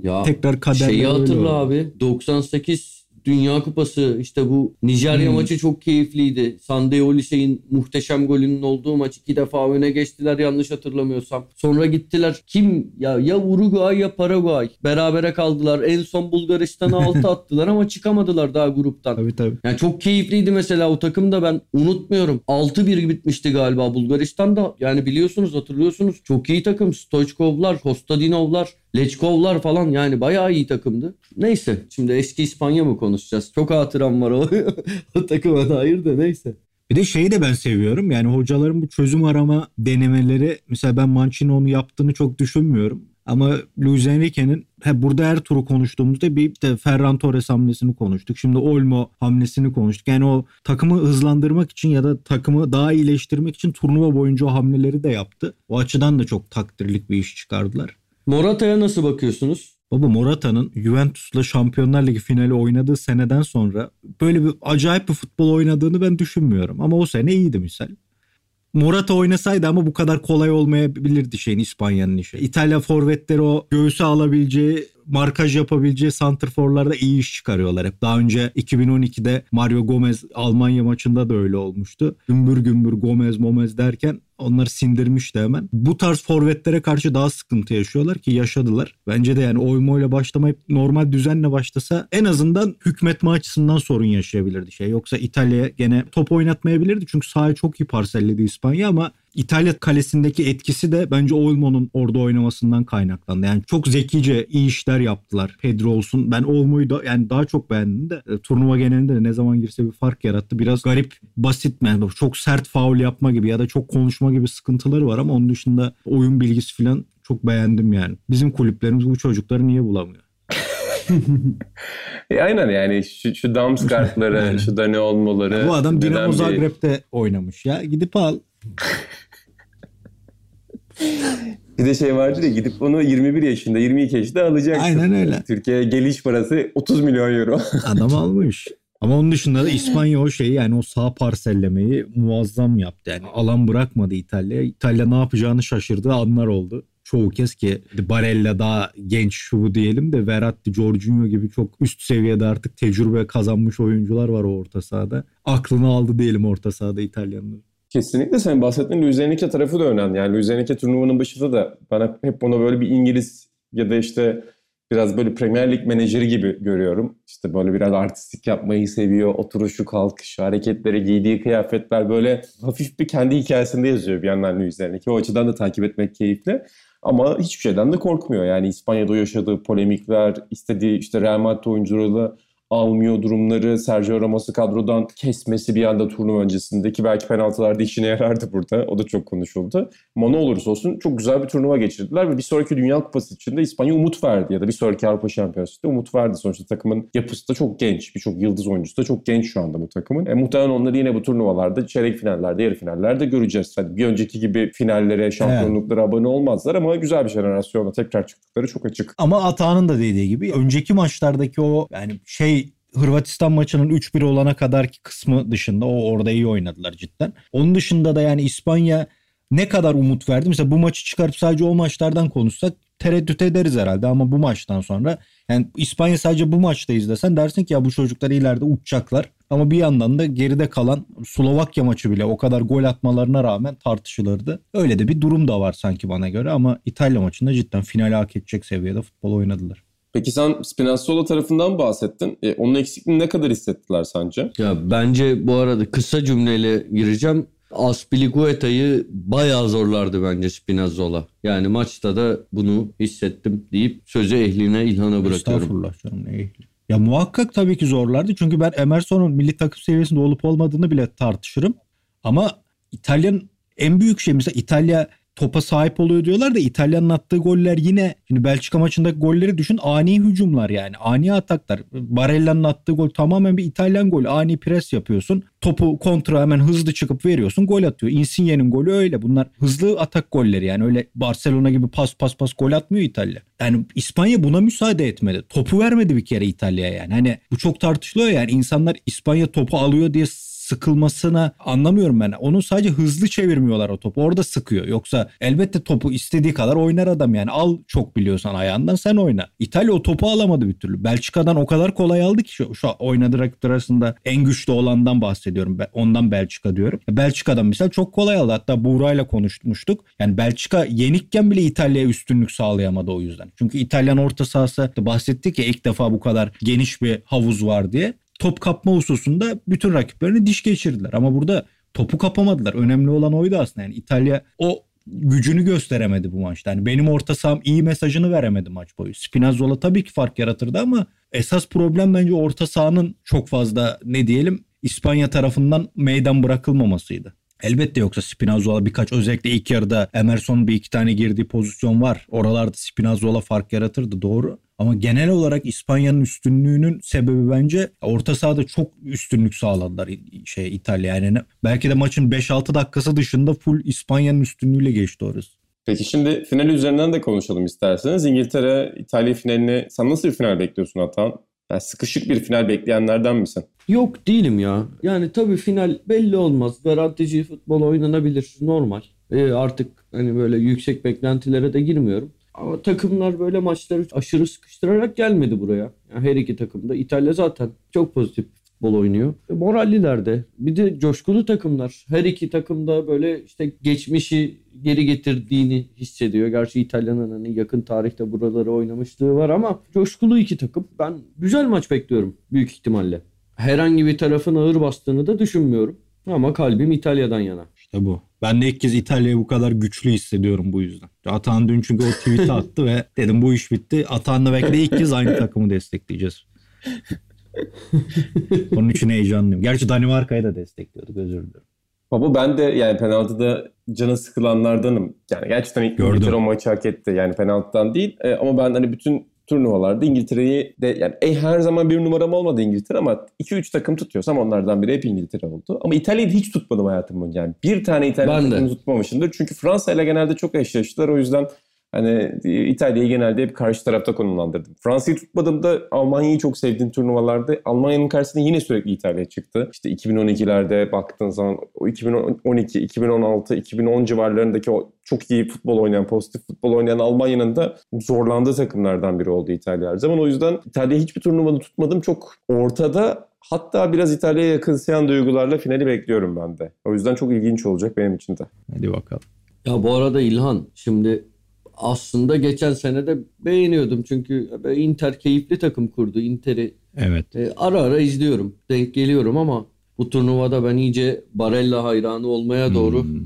Ya tekrar kader şeyi hatırla abi. 98 Dünya Kupası işte bu Nijerya hmm. maçı çok keyifliydi. Sandeo Olise'in muhteşem golünün olduğu maç iki defa öne geçtiler yanlış hatırlamıyorsam. Sonra gittiler kim ya ya Uruguay ya Paraguay berabere kaldılar. En son Bulgaristan'a *laughs* altı attılar ama çıkamadılar daha gruptan. Tabii tabii. Yani çok keyifliydi mesela o takım da ben unutmuyorum. 6-1 bitmişti galiba Bulgaristan'da. Yani biliyorsunuz hatırlıyorsunuz. Çok iyi takım. Stoichkovlar, Kostadinovlar, Lechkovlar falan yani bayağı iyi takımdı. Neyse şimdi eski İspanya mı konuşacağız? Çok hatıram var o, *laughs* o takıma dair de neyse. Bir de şeyi de ben seviyorum. Yani hocaların bu çözüm arama denemeleri mesela ben Mancini'nin yaptığını çok düşünmüyorum. Ama Luis Enrique'nin burada her turu konuştuğumuzda bir de Ferran Torres hamlesini konuştuk. Şimdi Olmo hamlesini konuştuk. Yani o takımı hızlandırmak için ya da takımı daha iyileştirmek için turnuva boyunca o hamleleri de yaptı. O açıdan da çok takdirlik bir iş çıkardılar. Morata'ya nasıl bakıyorsunuz? Baba Morata'nın Juventus'la Şampiyonlar Ligi finali oynadığı seneden sonra böyle bir acayip bir futbol oynadığını ben düşünmüyorum. Ama o sene iyiydi misal. Morata oynasaydı ama bu kadar kolay olmayabilirdi şeyin İspanya'nın işi. İtalya forvetleri o göğüse alabileceği markaj yapabileceği santrforlarda iyi iş çıkarıyorlar hep. Daha önce 2012'de Mario Gomez Almanya maçında da öyle olmuştu. Gümbür gümbür Gomez Momez derken Onları sindirmişti hemen. Bu tarz forvetlere karşı daha sıkıntı yaşıyorlar ki yaşadılar. Bence de yani oymayla başlamayıp normal düzenle başlasa en azından hükmetme açısından sorun yaşayabilirdi şey. Yoksa İtalya gene top oynatmayabilirdi çünkü sahayı çok iyi parselledi İspanya ama İtalya kalesindeki etkisi de bence Olmo'nun orada oynamasından kaynaklandı. Yani çok zekice iyi işler yaptılar. Pedro olsun. Ben Olmo'yu da yani daha çok beğendim de e, turnuva genelinde de ne zaman girse bir fark yarattı. Biraz garip, basit? Yani çok sert faul yapma gibi ya da çok konuşma gibi sıkıntıları var ama onun dışında oyun bilgisi falan çok beğendim yani. Bizim kulüplerimiz bu çocukları niye bulamıyor? *laughs* E, aynen yani şu, şu Damsgaard'ları, *laughs* Aynen. şu Dani olmaları. bu adam Dinamo bir- Zagreb'de oynamış ya. Gidip al. *laughs* Bir de şey vardır ya gidip onu 21 yaşında, 22 yaşında alacaksın. Aynen öyle. Türkiye'ye geliş parası 30 milyon euro. *laughs* Adam almış. Ama onun dışında da İspanya o şeyi yani o sağ parsellemeyi muazzam yaptı. Yani alan bırakmadı İtalya. İtalya ne yapacağını şaşırdığı anlar oldu. Çoğu kez ki Barella daha genç şu diyelim de Verratti, Jorginho gibi çok üst seviyede artık tecrübe kazanmış oyuncular var o orta sahada. Aklını aldı diyelim orta sahada İtalyanların. Kesinlikle senin bahsettiğin Enrique tarafı da önemli. Yani Enrique turnuvanın başında da bana hep ona böyle bir İngiliz ya da işte biraz böyle Premier Lig menajeri gibi görüyorum. İşte böyle biraz artistik yapmayı seviyor. Oturuşu, kalkışı, hareketleri, giydiği kıyafetler böyle hafif bir kendi hikayesinde yazıyor bir yandan Enrique. O açıdan da takip etmek keyifli. Ama hiçbir şeyden de korkmuyor. Yani İspanya'da yaşadığı polemikler, istediği işte Real Madrid oyuncularıyla almıyor durumları, Sergio Ramos'u kadrodan kesmesi bir anda turnuva öncesindeki belki penaltılarda işine yarardı burada. O da çok konuşuldu. Ama ne olursa olsun çok güzel bir turnuva geçirdiler ve bir sonraki Dünya Kupası için de İspanya umut verdi ya da bir sonraki Avrupa Şampiyonası'nda umut verdi. Sonuçta takımın yapısı da çok genç. Birçok yıldız oyuncusu da çok genç şu anda bu takımın. E, muhtemelen onları yine bu turnuvalarda, çeyrek finallerde, yarı finallerde göreceğiz. Hadi bir önceki gibi finallere, şampiyonluklara abone olmazlar ama güzel bir jenerasyonla tekrar çıktıkları çok açık. Ama Atağan'ın da dediği gibi önceki maçlardaki o yani şey Hırvatistan maçının 3-1 olana kadarki kısmı dışında o orada iyi oynadılar cidden. Onun dışında da yani İspanya ne kadar umut verdi. Mesela bu maçı çıkarıp sadece o maçlardan konuşsak tereddüt ederiz herhalde ama bu maçtan sonra yani İspanya sadece bu maçta izlesen dersin ki ya bu çocuklar ileride uçacaklar. Ama bir yandan da geride kalan Slovakya maçı bile o kadar gol atmalarına rağmen tartışılırdı. Öyle de bir durum da var sanki bana göre ama İtalya maçında cidden finale hak edecek seviyede futbol oynadılar. Peki sen Spinazzola tarafından bahsettin. E, onun eksikliğini ne kadar hissettiler sence? Ya bence bu arada kısa cümleyle gireceğim. Aspilicueta'yı bayağı zorlardı bence Spinazzola. Yani maçta da bunu hissettim deyip sözü ehline İlhan'a bırakıyorum. Estağfurullah canım ne ehli. Ya muhakkak tabii ki zorlardı. Çünkü ben Emerson'un milli takım seviyesinde olup olmadığını bile tartışırım. Ama İtalya'nın en büyük şey mesela İtalya topa sahip oluyor diyorlar da İtalya'nın attığı goller yine şimdi Belçika maçındaki golleri düşün ani hücumlar yani ani ataklar. Barella'nın attığı gol tamamen bir İtalyan golü. Ani pres yapıyorsun. Topu kontra hemen hızlı çıkıp veriyorsun gol atıyor. Insigne'nin golü öyle. Bunlar hızlı atak golleri yani öyle Barcelona gibi pas pas pas gol atmıyor İtalya. Yani İspanya buna müsaade etmedi. Topu vermedi bir kere İtalya'ya yani. Hani bu çok tartışılıyor yani insanlar İspanya topu alıyor diye sıkılmasına anlamıyorum ben. Onun sadece hızlı çevirmiyorlar o topu. Orada sıkıyor. Yoksa elbette topu istediği kadar oynar adam yani. Al çok biliyorsan ayağından sen oyna. İtalya o topu alamadı bir türlü. Belçika'dan o kadar kolay aldı ki şu, şu oynadığı rakipler arasında en güçlü olandan bahsediyorum. Ondan Belçika diyorum. Belçika'dan mesela çok kolay aldı. Hatta Buğra'yla konuşmuştuk. Yani Belçika yenikken bile İtalya'ya üstünlük sağlayamadı o yüzden. Çünkü İtalyan orta sahası bahsettik ya ilk defa bu kadar geniş bir havuz var diye top kapma hususunda bütün rakiplerini diş geçirdiler. Ama burada topu kapamadılar. Önemli olan oydu aslında. Yani İtalya o gücünü gösteremedi bu maçta. Yani benim orta saham iyi mesajını veremedi maç boyu. Spinazzola tabii ki fark yaratırdı ama esas problem bence orta sahanın çok fazla ne diyelim İspanya tarafından meydan bırakılmamasıydı. Elbette yoksa Spinazzola birkaç özellikle ilk yarıda Emerson'un bir iki tane girdiği pozisyon var. Oralarda Spinazzola fark yaratırdı doğru. Ama genel olarak İspanya'nın üstünlüğünün sebebi bence orta sahada çok üstünlük sağladılar şey İtalya. Yani belki de maçın 5-6 dakikası dışında full İspanya'nın üstünlüğüyle geçti orası. Peki şimdi final üzerinden de konuşalım isterseniz. İngiltere İtalya finalini sen nasıl bir final bekliyorsun Atan? Yani sıkışık bir final bekleyenlerden misin? Yok değilim ya. Yani tabii final belli olmaz. Garantici futbol oynanabilir. Normal. E, artık hani böyle yüksek beklentilere de girmiyorum. Ama takımlar böyle maçları aşırı sıkıştırarak gelmedi buraya. Yani her iki takım da. İtalya zaten çok pozitif futbol oynuyor. E, moralliler de. Bir de coşkulu takımlar. Her iki takım da böyle işte geçmişi geri getirdiğini hissediyor. Gerçi İtalya'nın hani yakın tarihte buraları oynamışlığı var ama coşkulu iki takım. Ben güzel maç bekliyorum büyük ihtimalle. Herhangi bir tarafın ağır bastığını da düşünmüyorum. Ama kalbim İtalya'dan yana. İşte bu. Ben de ilk kez İtalya'yı bu kadar güçlü hissediyorum bu yüzden. Atan dün çünkü o tweet'i *laughs* attı ve dedim bu iş bitti. Atan'la belki de ilk kez aynı *laughs* takımı destekleyeceğiz. Onun için heyecanlıyım. Gerçi Danimarka'yı da destekliyorduk özür dilerim. Baba ben de yani penaltıda canı sıkılanlardanım. Yani gerçekten İngiltere o maçı hak etti. Yani penaltıdan değil. E, ama ben hani bütün turnuvalarda İngiltere'yi de yani e, her zaman bir numaram olmadı İngiltere ama 2-3 takım tutuyorsam onlardan biri hep İngiltere oldu. Ama İtalya'yı hiç tutmadım hayatım boyunca. Yani bir tane İtalya takımı tutmamışımdır. Çünkü Fransa ile genelde çok eşleştiler. O yüzden Hani e, İtalya'yı genelde hep karşı tarafta konumlandırdım. Fransa'yı tutmadığımda Almanya'yı çok sevdiğim turnuvalarda Almanya'nın karşısında yine sürekli İtalya çıktı. İşte 2012'lerde baktığın zaman o 2012, 2016, 2010 civarlarındaki o çok iyi futbol oynayan, pozitif futbol oynayan Almanya'nın da zorlandığı takımlardan biri oldu İtalya her zaman. O yüzden İtalya'yı hiçbir turnuvada tutmadım. Çok ortada Hatta biraz İtalya'ya yakınsayan duygularla finali bekliyorum ben de. O yüzden çok ilginç olacak benim için de. Hadi bakalım. Ya bu arada İlhan şimdi aslında geçen sene de beğeniyordum çünkü Inter keyifli takım kurdu. Inter'i evet. E, ara ara izliyorum. Denk geliyorum ama bu turnuvada ben iyice Barella hayranı olmaya doğru hmm.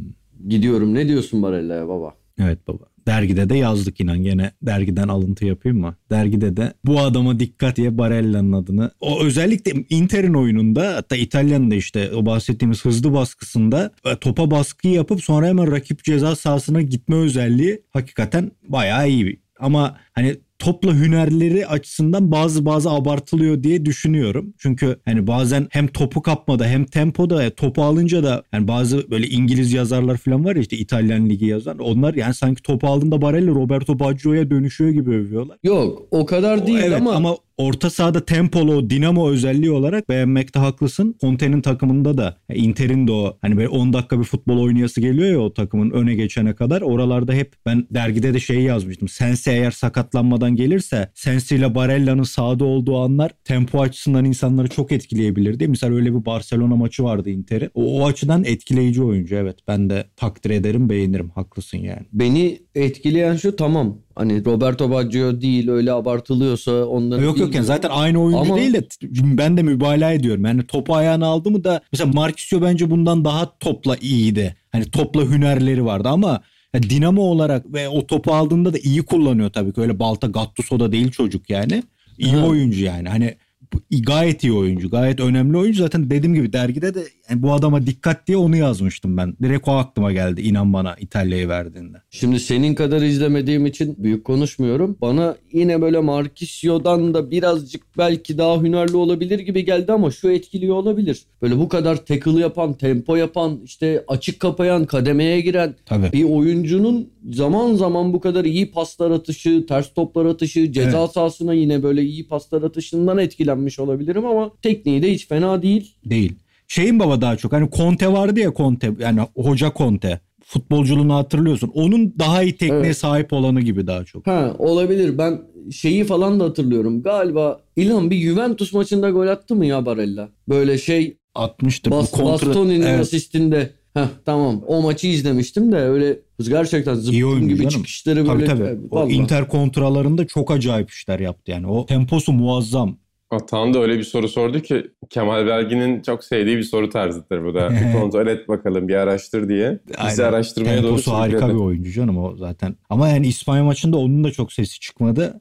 gidiyorum. Ne diyorsun Barella'ya baba? Evet baba. Dergide de yazdık inan gene dergiden alıntı yapayım mı? Dergide de bu adama dikkat diye Barella'nın adını. O özellikle Inter'in oyununda hatta İtalya'nın da işte o bahsettiğimiz hızlı baskısında e, topa baskı yapıp sonra hemen rakip ceza sahasına gitme özelliği hakikaten bayağı iyi. Ama hani topla hünerleri açısından bazı bazı abartılıyor diye düşünüyorum. Çünkü hani bazen hem topu kapmada hem tempoda e, topu alınca da yani bazı böyle İngiliz yazarlar falan var ya işte İtalyan ligi yazan onlar yani sanki topu aldığında Barella Roberto Baggio'ya dönüşüyor gibi övüyorlar. Yok o kadar değil o, evet, ama ama orta sahada tempolu, dinamo özelliği olarak beğenmekte haklısın. Conte'nin takımında da Inter'in de o hani böyle 10 dakika bir futbol oynayası geliyor ya o takımın öne geçene kadar. Oralarda hep ben dergide de şeyi yazmıştım. Sensi eğer sakatlanmadan gelirse Sensi ile Barella'nın sahada olduğu anlar tempo açısından insanları çok etkileyebilirdi. Misal öyle bir Barcelona maçı vardı Inter'in. O, o açıdan etkileyici oyuncu evet. Ben de takdir ederim, beğenirim. Haklısın yani. Beni etkileyen şu tamam Hani Roberto Baggio değil öyle abartılıyorsa onların Yok yok yani zaten aynı oyuncu Ama... değil de ben de mübalağa ediyorum. Yani topu ayağına aldı mı da mesela Marquisio bence bundan daha topla iyiydi. Hani topla hünerleri vardı ama yani dinamo olarak ve o topu aldığında da iyi kullanıyor tabii ki. Öyle balta Gattuso da değil çocuk yani. İyi ha. oyuncu yani. Hani gayet iyi oyuncu. Gayet önemli oyuncu. Zaten dediğim gibi dergide de yani bu adama dikkat diye onu yazmıştım ben. Direkt o aklıma geldi inan bana İtalya'yı verdiğinde. Şimdi senin kadar izlemediğim için büyük konuşmuyorum. Bana yine böyle Marquisio'dan da birazcık belki daha hünerli olabilir gibi geldi ama şu etkiliyor olabilir. Böyle bu kadar tackle yapan, tempo yapan, işte açık kapayan, kademeye giren Tabii. bir oyuncunun zaman zaman bu kadar iyi paslar atışı, ters toplar atışı, ceza evet. sahasına yine böyle iyi paslar atışından etkilenmiş olabilirim ama tekniği de hiç fena değil. Değil. Şeyin baba daha çok hani Conte vardı ya Conte yani hoca Conte futbolculuğunu hatırlıyorsun. Onun daha iyi tekniğe evet. sahip olanı gibi daha çok. Ha olabilir. Ben şeyi falan da hatırlıyorum. Galiba İlhan bir Juventus maçında gol attı mı ya Barella? Böyle şey atmıştı. Bas, kontra... Bastoni'nin evet. asistinde. Heh, tamam o maçı izlemiştim de öyle gerçekten zıpkın gibi canım. çıkışları tabii, böyle. Tabii. O Inter kontralarında çok acayip işler yaptı yani. O temposu muazzam. Atan da öyle bir soru sordu ki Kemal Belgin'in çok sevdiği bir soru tarzıdır bu da. bir *laughs* kontrol et bakalım bir araştır diye. Bizi Aynen. araştırmaya Temposu doğru harika bir oyuncu canım o zaten. Ama yani İspanya maçında onun da çok sesi çıkmadı.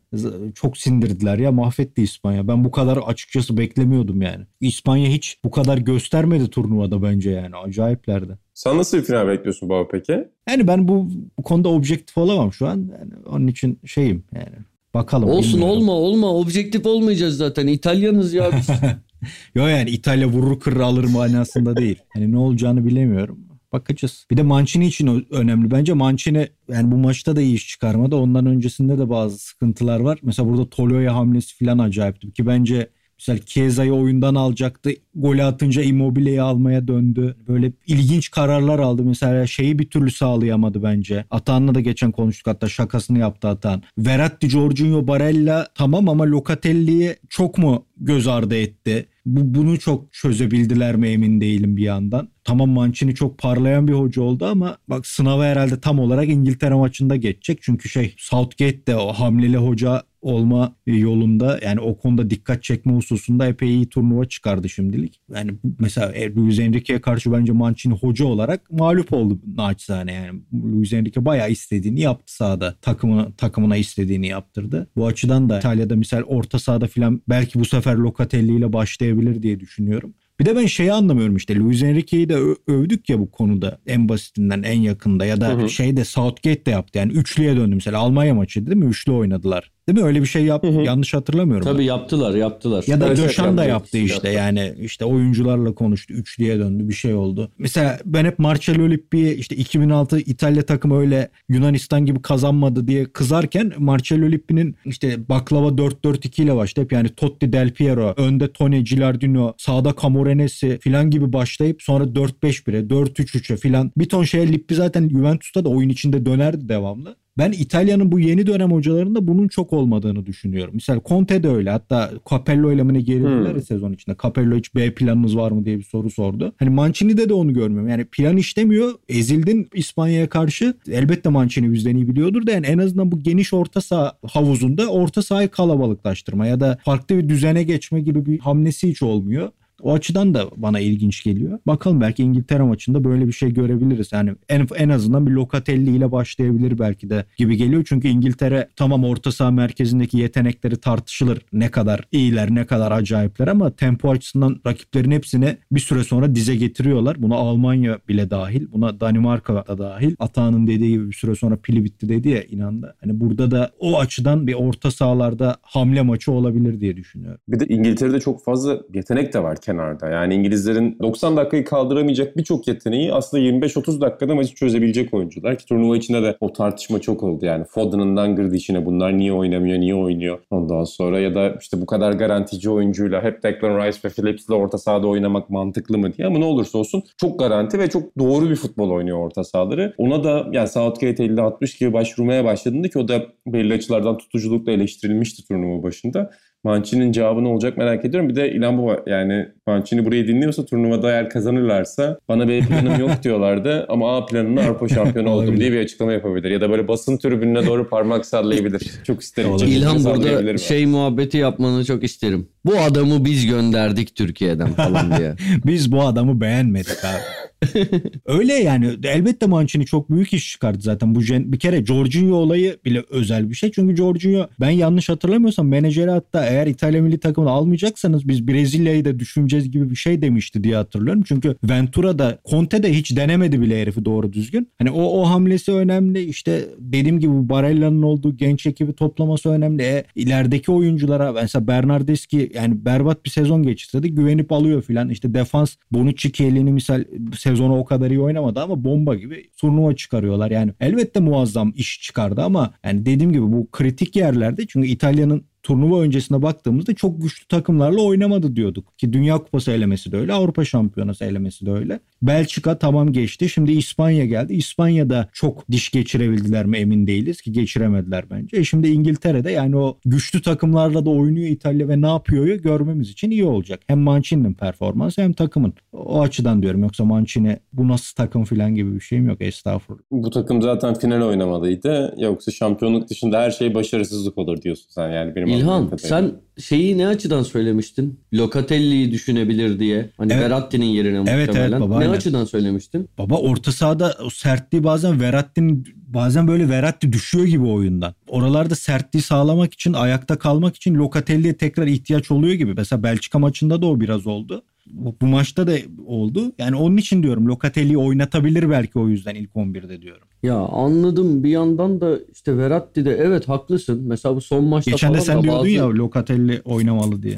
Çok sindirdiler ya mahvetti İspanya. Ben bu kadar açıkçası beklemiyordum yani. İspanya hiç bu kadar göstermedi turnuvada bence yani. Acayiplerdi. Sen nasıl bir final bekliyorsun baba peki? Yani ben bu, bu konuda objektif olamam şu an. Yani onun için şeyim yani Bakalım. Olsun bilmiyorum. olma olma objektif olmayacağız zaten İtalyanız ya biz. *laughs* Yok yani İtalya vurur kırır alır manasında değil. Hani ne olacağını bilemiyorum. Bakacağız. Bir de Mancini için önemli. Bence Mancini yani bu maçta da iyi iş çıkarmadı. Ondan öncesinde de bazı sıkıntılar var. Mesela burada Toloya hamlesi falan acayipti. Ki bence Mesela Chiesa'yı oyundan alacaktı. Golü atınca Immobile'yi almaya döndü. Böyle ilginç kararlar aldı. Mesela şeyi bir türlü sağlayamadı bence. Atan'la da geçen konuştuk hatta şakasını yaptı Atan. Verratti, Jorginho, Barella tamam ama Locatelli'yi çok mu göz ardı etti? Bu, bunu çok çözebildiler mi emin değilim bir yandan. Tamam Mancini çok parlayan bir hoca oldu ama bak sınavı herhalde tam olarak İngiltere maçında geçecek. Çünkü şey Southgate de o hamleli hoca olma yolunda yani o konuda dikkat çekme hususunda epey iyi turnuva çıkardı şimdilik. Yani mesela e, Luis Enrique'ye karşı bence Mancini hoca olarak mağlup oldu naçizane yani. Luis Enrique bayağı istediğini yaptı sahada. Takımına, takımına istediğini yaptırdı. Bu açıdan da İtalya'da misal orta sahada filan belki bu sefer Locatelli ile başlayabilir diye düşünüyorum. Bir de ben şeyi anlamıyorum işte Luis Enrique'yi de övdük ya bu konuda en basitinden en yakında ya da hı hı. şeyde Southgate de yaptı yani üçlüye döndü mesela Almanya maçı değil mi? Üçlü oynadılar. Değil mi? Öyle bir şey yap hı hı. yanlış hatırlamıyorum. Tabii ben. yaptılar, yaptılar. Ya da evet, Döşan da yaptı işte. Yaptı. Yani işte oyuncularla konuştu, üçlüye döndü, bir şey oldu. Mesela ben hep Marcello Lippi'ye işte 2006 İtalya takımı öyle Yunanistan gibi kazanmadı diye kızarken Marcello Lippi'nin işte baklava 4-4-2 ile başlayıp yani Totti Del Piero, önde Tony Gilardino, sağda Camoranesi filan gibi başlayıp sonra 4-5-1'e, 4-3-3'e filan bir ton şeye Lippi zaten Juventus'ta da oyun içinde dönerdi devamlı. Ben İtalya'nın bu yeni dönem hocalarında bunun çok olmadığını düşünüyorum. Misal Conte de öyle. Hatta Capello ile mi gerildiler hmm. sezon içinde. Capello hiç B planınız var mı diye bir soru sordu. Hani Mancini'de de onu görmüyorum. Yani plan işlemiyor. Ezildin İspanya'ya karşı. Elbette Mancini bizden iyi biliyordur da yani en azından bu geniş orta saha havuzunda orta sahayı kalabalıklaştırma ya da farklı bir düzene geçme gibi bir hamlesi hiç olmuyor. O açıdan da bana ilginç geliyor. Bakalım belki İngiltere maçında böyle bir şey görebiliriz. Yani en, en azından bir Locatelli ile başlayabilir belki de gibi geliyor. Çünkü İngiltere tamam orta saha merkezindeki yetenekleri tartışılır. Ne kadar iyiler ne kadar acayipler ama tempo açısından rakiplerin hepsini bir süre sonra dize getiriyorlar. Buna Almanya bile dahil. Buna Danimarka da dahil. Atağının dediği gibi bir süre sonra pili bitti dedi ya inandı. Hani burada da o açıdan bir orta sahalarda hamle maçı olabilir diye düşünüyorum. Bir de İngiltere'de çok fazla yetenek de var kenarda. Yani İngilizlerin 90 dakikayı kaldıramayacak birçok yeteneği aslında 25-30 dakikada maçı çözebilecek oyuncular. Ki turnuva içinde de o tartışma çok oldu. Yani Foden'ından Grealish'ine bunlar niye oynamıyor, niye oynuyor ondan sonra ya da işte bu kadar garantici oyuncuyla hep Declan Rice ve Phillips'le orta sahada oynamak mantıklı mı diye. Ama ne olursa olsun çok garanti ve çok doğru bir futbol oynuyor orta sahaları. Ona da yani Southgate 50-60 gibi başvurmaya başladığında ki o da belli açılardan tutuculukla eleştirilmişti turnuva başında. Mancini'nin cevabı ne olacak merak ediyorum. Bir de İlhan bu var. Yani Mancini burayı dinliyorsa turnuvada eğer kazanırlarsa bana B planım yok *laughs* diyorlardı ama A planında Avrupa şampiyonu oldum diye bir açıklama yapabilir. Ya da böyle basın tribününe doğru parmak sallayabilir. *laughs* Çok isterim. İlhan burada şey muhabbeti yapmanı çok isterim. Bu adamı biz gönderdik Türkiye'den falan diye. *laughs* biz bu adamı beğenmedik abi. *laughs* Öyle yani elbette Mancini çok büyük iş çıkardı zaten. Bu bir kere Jorginho olayı bile özel bir şey. Çünkü Jorginho ben yanlış hatırlamıyorsam menajeri hatta eğer İtalya milli takımını almayacaksanız biz Brezilya'yı da düşüneceğiz gibi bir şey demişti diye hatırlıyorum. Çünkü Ventura da Conte de hiç denemedi bile herifi doğru düzgün. Hani o o hamlesi önemli. İşte dediğim gibi Barella'nın olduğu genç ekibi toplaması önemli. E, ilerideki oyunculara mesela Bernardeschi yani berbat bir sezon geçirse de güvenip alıyor filan. İşte defans Bonucci Chiellini misal sezonu o kadar iyi oynamadı ama bomba gibi turnuva çıkarıyorlar. Yani elbette muazzam iş çıkardı ama yani dediğim gibi bu kritik yerlerde çünkü İtalya'nın turnuva öncesine baktığımızda çok güçlü takımlarla oynamadı diyorduk. Ki Dünya Kupası elemesi de öyle, Avrupa Şampiyonası elemesi de öyle. Belçika tamam geçti. Şimdi İspanya geldi. İspanya'da çok diş geçirebildiler mi emin değiliz ki geçiremediler bence. E şimdi İngiltere'de yani o güçlü takımlarla da oynuyor İtalya ve ne yapıyor görmemiz için iyi olacak. Hem Mancini'nin performansı hem takımın. O açıdan diyorum. Yoksa Mancini bu nasıl takım falan gibi bir şeyim yok. Estağfurullah. Bu takım zaten final oynamalıydı. Yoksa şampiyonluk dışında her şey başarısızlık olur diyorsun sen. Yani benim İlhan sen şeyi ne açıdan söylemiştin? Locatelli'yi düşünebilir diye. Hani evet. Verratti'nin yerine evet, muhtemelen. Evet, baba, ne aynen. açıdan söylemiştin? Baba orta sahada o sertliği bazen Verratti'nin bazen böyle Verratti düşüyor gibi oyundan. Oralarda sertliği sağlamak için, ayakta kalmak için Locatelli'ye tekrar ihtiyaç oluyor gibi. Mesela Belçika maçında da o biraz oldu bu, bu maçta da oldu. Yani onun için diyorum Locatelli'yi oynatabilir belki o yüzden ilk 11'de diyorum. Ya anladım bir yandan da işte Verratti de evet haklısın. Mesela bu son maçta Geçen de sen diyordun bazı... ya Locatelli oynamalı diye.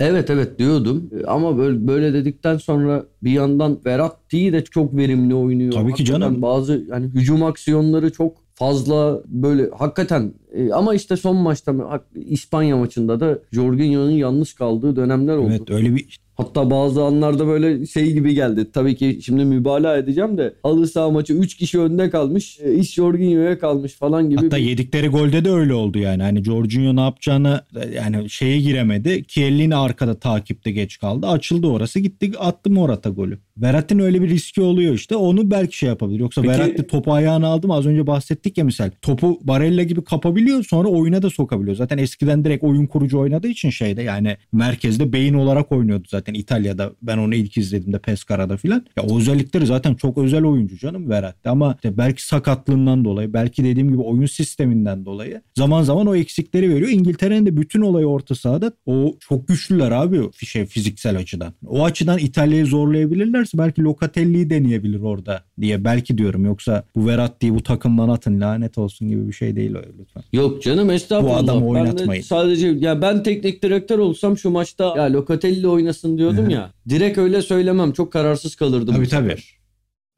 Evet evet diyordum ama böyle, böyle dedikten sonra bir yandan Verratti de çok verimli oynuyor. Tabii ki canım. Bazı yani hücum aksiyonları çok fazla böyle hakikaten e, ama işte son maçta İspanya maçında da Jorginho'nun yalnız kaldığı dönemler oldu. Evet öyle bir Hatta bazı anlarda böyle şey gibi geldi. Tabii ki şimdi mübalağa edeceğim de halı saha maçı 3 kişi önde kalmış. E, iş Jorginho'ya kalmış falan gibi. Hatta bir... yedikleri golde de öyle oldu yani. Hani Jorginho ne yapacağını yani şeye giremedi. Kielini arkada takipte geç kaldı. Açıldı orası gitti attı Morata golü. Verratti'nin öyle bir riski oluyor işte. Onu belki şey yapabilir. Yoksa Peki... Verratti topu ayağına aldı mı az önce bahsettik ya misal. Topu Barella gibi kapabiliyor sonra oyuna da sokabiliyor. Zaten eskiden direkt oyun kurucu oynadığı için şeyde yani merkezde beyin olarak oynuyordu zaten zaten İtalya'da. Ben onu ilk izlediğimde Pescara'da filan. Ya o özellikleri zaten çok özel oyuncu canım Verratti ama işte belki sakatlığından dolayı, belki dediğim gibi oyun sisteminden dolayı zaman zaman o eksikleri veriyor. İngiltere'nin de bütün olayı orta sahada o çok güçlüler abi şey fiziksel açıdan. O açıdan İtalya'yı zorlayabilirlerse belki Locatelli'yi deneyebilir orada diye belki diyorum. Yoksa bu Verratti'yi bu takımdan atın lanet olsun gibi bir şey değil o lütfen. Yok canım estağfurullah. Bu adamı Ben oynatmayın. sadece ya ben teknik direktör olsam şu maçta ya Locatelli oynasın diyordum ya. Direkt öyle söylemem. Çok kararsız kalırdım. Tabii tabii.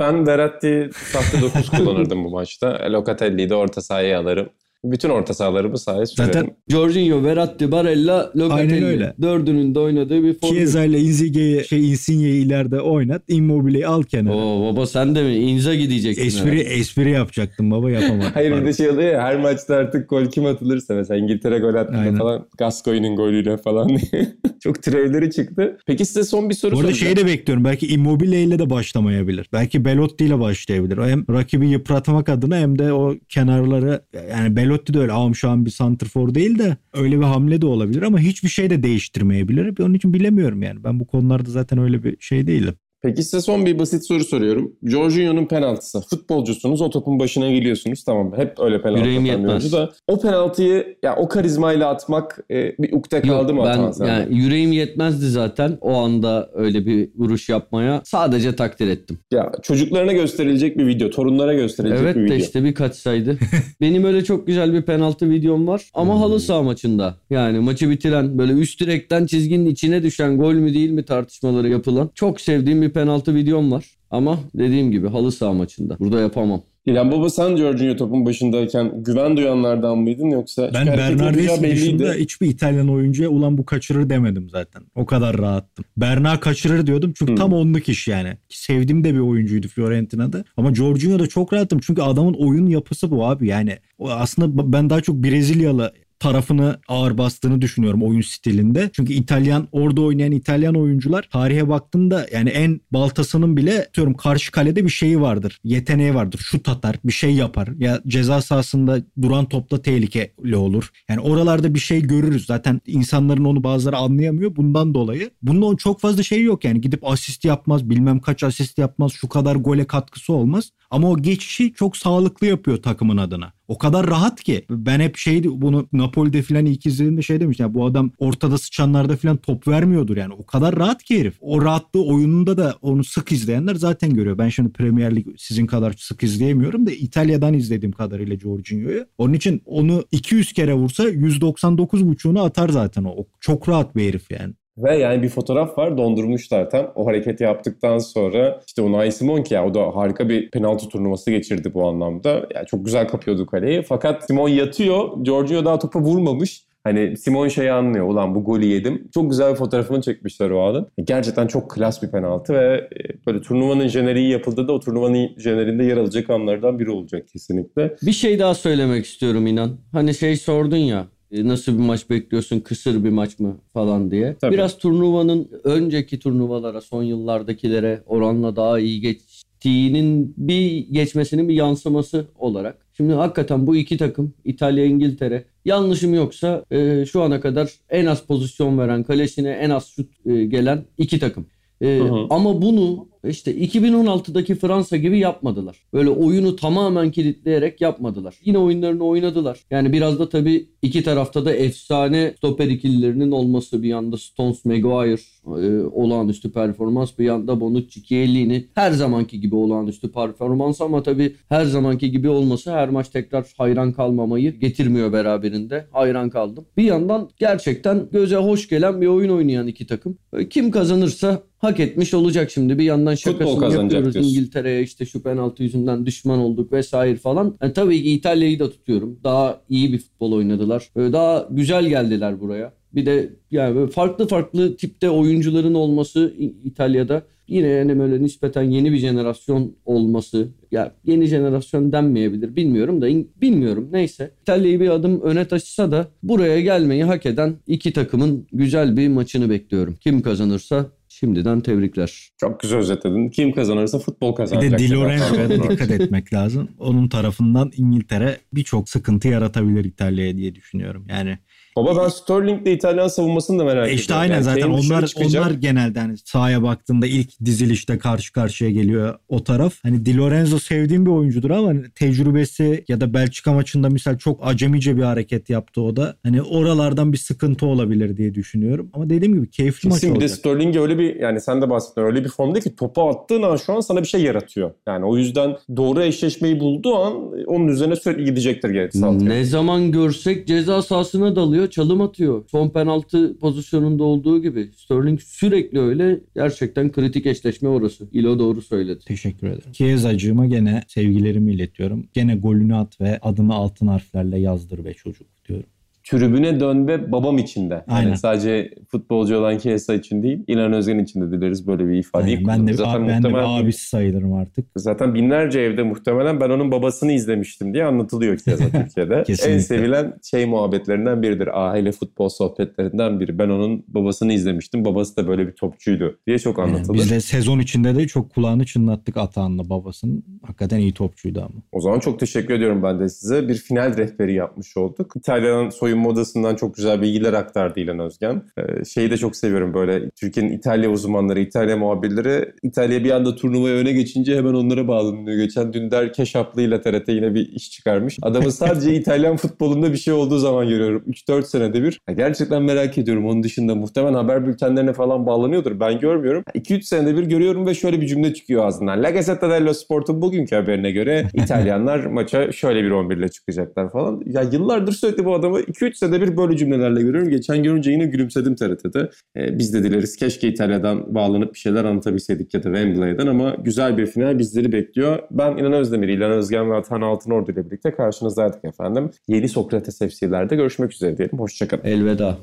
Ben Verratti sahte 9 kullanırdım bu maçta. Locatelli'yi de orta sahaya alırım. Bütün orta sahalarımı sahaya sürerim. Zaten Jorginho, Verratti, Barella, Locatelli. Dördünün de oynadığı bir form. Chiesa ile Inzaghi'yi şey Insigne'yi ileride oynat. Immobile'yi al kenara. Oo baba sen de mi? Inza gideceksin. Espri herhalde. espri yapacaktım baba yapamadım. *laughs* Hayır bir de şey oluyor ya her maçta artık gol kim atılırsa mesela İngiltere gol attığında Aynen. falan Gascoigne'in golüyle falan diye. *laughs* Çok türevleri çıktı. Peki size son bir soru Bu arada soracağım. şeyi de bekliyorum. Belki Immobile ile de başlamayabilir. Belki Belotti ile başlayabilir. O hem rakibi yıpratmak adına hem de o kenarları yani Belotti de öyle ağam şu an bir santrfor değil de öyle bir hamle de olabilir ama hiçbir şey de değiştirmeyebilir. Onun için bilemiyorum yani. Ben bu konularda zaten öyle bir şey değilim. Peki size son bir basit soru soruyorum. Jorginho'nun penaltısı. Futbolcusunuz o topun başına geliyorsunuz tamam hep öyle penaltı Yüreğim bir yetmez. da o penaltıyı ya o karizmayla atmak e, bir ukde kaldı mı Yok, atan ben yani yüreğim yetmezdi zaten o anda öyle bir vuruş yapmaya. Sadece takdir ettim. Ya çocuklarına gösterilecek bir video, torunlara gösterilecek Evet bir video. de işte birkaç saydı. *laughs* Benim öyle çok güzel bir penaltı videom var ama Hmm. halı saha maçında. Yani maçı bitiren böyle üst direkten çizginin içine düşen gol mü değil mi tartışmaları yapılan. Çok sevdiğim bir penaltı videom var. Ama dediğim gibi halı saha maçında. Burada yapamam. İlhan Baba sen Jorginho topun başındayken güven duyanlardan mıydın yoksa? Ben yapacağı dışında hiçbir İtalyan oyuncuya ulan bu kaçırır demedim zaten. O kadar rahattım. Berna kaçırır diyordum çünkü Hmm. tam onluk iş yani. Sevdiğim de bir oyuncuydu Fiorentina'da. Ama Jorginho'da çok rahattım çünkü adamın oyun yapısı bu abi yani. Aslında ben daha çok Brezilyalı tarafını ağır bastığını düşünüyorum oyun stilinde. Çünkü İtalyan orada oynayan İtalyan oyuncular tarihe baktığında yani en baltasının bile diyorum karşı kalede bir şeyi vardır. Yeteneği vardır. Şut atar, bir şey yapar. Ya ceza sahasında duran topla tehlikeli olur. Yani oralarda bir şey görürüz. Zaten insanların onu bazıları anlayamıyor bundan dolayı. Bunun çok fazla şey yok yani. Gidip asist yapmaz, bilmem kaç asist yapmaz, şu kadar gole katkısı olmaz. Ama o geçişi çok sağlıklı yapıyor takımın adına. O kadar rahat ki. Ben hep şey bunu Napoli'de falan ilk izlediğimde şey demiş. Ya bu adam ortada sıçanlarda falan top vermiyordur yani. O kadar rahat ki herif. O rahatlığı oyununda da onu sık izleyenler zaten görüyor. Ben şimdi Premier Lig sizin kadar sık izleyemiyorum da İtalya'dan izlediğim kadarıyla Jorginho'yu. Onun için onu 200 kere vursa 199.5'unu atar zaten. O Çok rahat bir herif yani. Ve yani bir fotoğraf var dondurmuşlar tam. O hareketi yaptıktan sonra işte Unai Simon ki ya o da harika bir penaltı turnuvası geçirdi bu anlamda. Yani çok güzel kapıyordu kaleyi. Fakat Simon yatıyor. Giorgio daha topa vurmamış. Hani Simon şeyi anlıyor. Ulan bu golü yedim. Çok güzel bir fotoğrafını çekmişler o anın. Gerçekten çok klas bir penaltı ve e, böyle turnuvanın jeneriği yapıldı da o turnuvanın jenerinde yer alacak anlardan biri olacak kesinlikle. Bir şey daha söylemek istiyorum inan. Hani şey sordun ya e, nasıl bir maç bekliyorsun kısır bir maç mı falan diye. Tabii. Biraz turnuvanın önceki turnuvalara son yıllardakilere oranla daha iyi geçtiğinin bir geçmesinin bir yansıması olarak. Şimdi hakikaten bu iki takım İtalya İngiltere yanlışım yoksa e, şu ana kadar en az pozisyon veren kalesine en az şut e, gelen iki takım. E, Hı hı. ama bunu işte 2016'daki Fransa gibi yapmadılar. Böyle oyunu tamamen kilitleyerek yapmadılar. Yine oyunlarını oynadılar. Yani biraz da tabii iki tarafta da efsane stoper ikililerinin olması bir yanda Stones Maguire e, olağanüstü performans bir yanda Bonucci Chiellini her zamanki gibi olağanüstü performans ama tabii her zamanki gibi olması her maç tekrar hayran kalmamayı getirmiyor beraberinde. Hayran kaldım. Bir yandan gerçekten göze hoş gelen bir oyun oynayan iki takım. E, Kim kazanırsa hak etmiş olacak şimdi. Bir yandan Futbol şakasını yapıyoruz. İngiltere'ye işte şu penaltı yüzünden düşman olduk vesaire falan. Yani tabii ki İtalya'yı da tutuyorum. Daha iyi bir futbol oynadılar. Ee, Daha güzel geldiler buraya. Bir de yani farklı farklı tipte oyuncuların olması İtalya'da yine yani böyle nispeten yeni bir jenerasyon olması ya yeni jenerasyon denmeyebilir bilmiyorum da bilmiyorum neyse İtalya'yı bir adım öne taşısa da buraya gelmeyi hak eden iki takımın güzel bir maçını bekliyorum. Kim kazanırsa şimdiden tebrikler. Çok güzel özetledin. Kim kazanırsa futbol Bir kazanacak. de Di Lorenzo'ya *laughs* dikkat etmek lazım. Onun tarafından İngiltere birçok sıkıntı yaratabilir İtalya'ya diye düşünüyorum. Yani Baba ben Sterling'le İtalyan savunmasını da merak ediyorum. E işte aynen Yani zaten onlar çıkacak. onlar genelde hani sahaya baktığında ilk dizilişte karşı karşıya geliyor o taraf. Hani Di Lorenzo sevdiğim bir oyuncudur ama hani tecrübesi ya da Belçika maçında misal çok acemice bir hareket yaptı o da. Hani oralardan bir sıkıntı olabilir diye düşünüyorum. Ama dediğim gibi keyifli maç Kesin bir de olacak. Sterling öyle bir yani sen de bahsettin öyle bir formda ki topu attığın an şu an sana bir şey yaratıyor. Yani o yüzden doğru eşleşmeyi bulduğu an onun üzerine sürekli gidecektir Southgate. Ne zaman görsek ceza sahasına dalıyor, çalım atıyor. Son penaltı pozisyonunda olduğu gibi. Sterling sürekli öyle. Gerçekten kritik eşleşme orası. İlo doğru söyledi. Teşekkür ederim. Kiezacığıma gene sevgilerimi iletiyorum. Gene golünü at ve adını altın harflerle yazdır be çocuk diyorum. Tribüne dön ve babam için de. Yani Aynen. sadece futbolcu olan Chiesa için değil, İlhan Özgen için de dileriz böyle bir ifadeyi Aynen, ben de, bir, kullanın. ben de bir muhtemelen- abisi sayılırım artık. Zaten binlerce evde muhtemelen ben onun babasını izlemiştim diye anlatılıyor Chiesa *laughs* Türkiye'de. En sevilen şey muhabbetlerinden biridir. Aile futbol sohbetlerinden biri. Ben onun babasını izlemiştim. Babası da böyle bir topçuydu diye çok anlatılır. Biz de sezon içinde de çok kulağını çınlattık Atahan'la babasının. Hakikaten iyi topçuydu ama. O zaman çok teşekkür ediyorum ben de size. Bir final rehberi yapmış olduk. İtalya'nın soyunma odasından çok güzel bilgiler aktardı İlhan Özgen. Ee, şeyi de çok seviyorum böyle Türkiye'nin İtalya uzmanları, İtalya muhabirleri İtalya bir anda turnuvaya öne geçince hemen onlara bağlanıyor. Geçen Dündar Keşaplı ile TRT yine bir iş çıkarmış. Adamı sadece *laughs* İtalyan futbolunda bir şey olduğu zaman görüyorum. 3-4 senede bir. Ya gerçekten merak ediyorum. Onun dışında muhtemelen haber bültenlerine falan bağlanıyordur. Ben görmüyorum. 2-3 senede bir görüyorum ve şöyle bir cümle çıkıyor ağzından. La Gazzetta dello Sport'un bugünkü haberine göre İtalyanlar *laughs* maça şöyle bir 11 ile çıkacaklar falan. Ya yıllardır sürekli bu adamı 2-3 senede bir böyle cümlelerle görüyorum. Geçen görünce yine gülümsedim TRT'de. Ee, biz de dileriz. Keşke İtalya'dan bağlanıp bir şeyler anlatabilseydik ya da Wembley'den ama güzel bir final bizleri bekliyor. Ben İlhan Özdemir, İlhan Özgen ve Atan Altınordu ile birlikte karşınızdaydık efendim. Yeni Sokrates FC'lerde görüşmek üzere diyelim. Hoşçakalın. Elveda.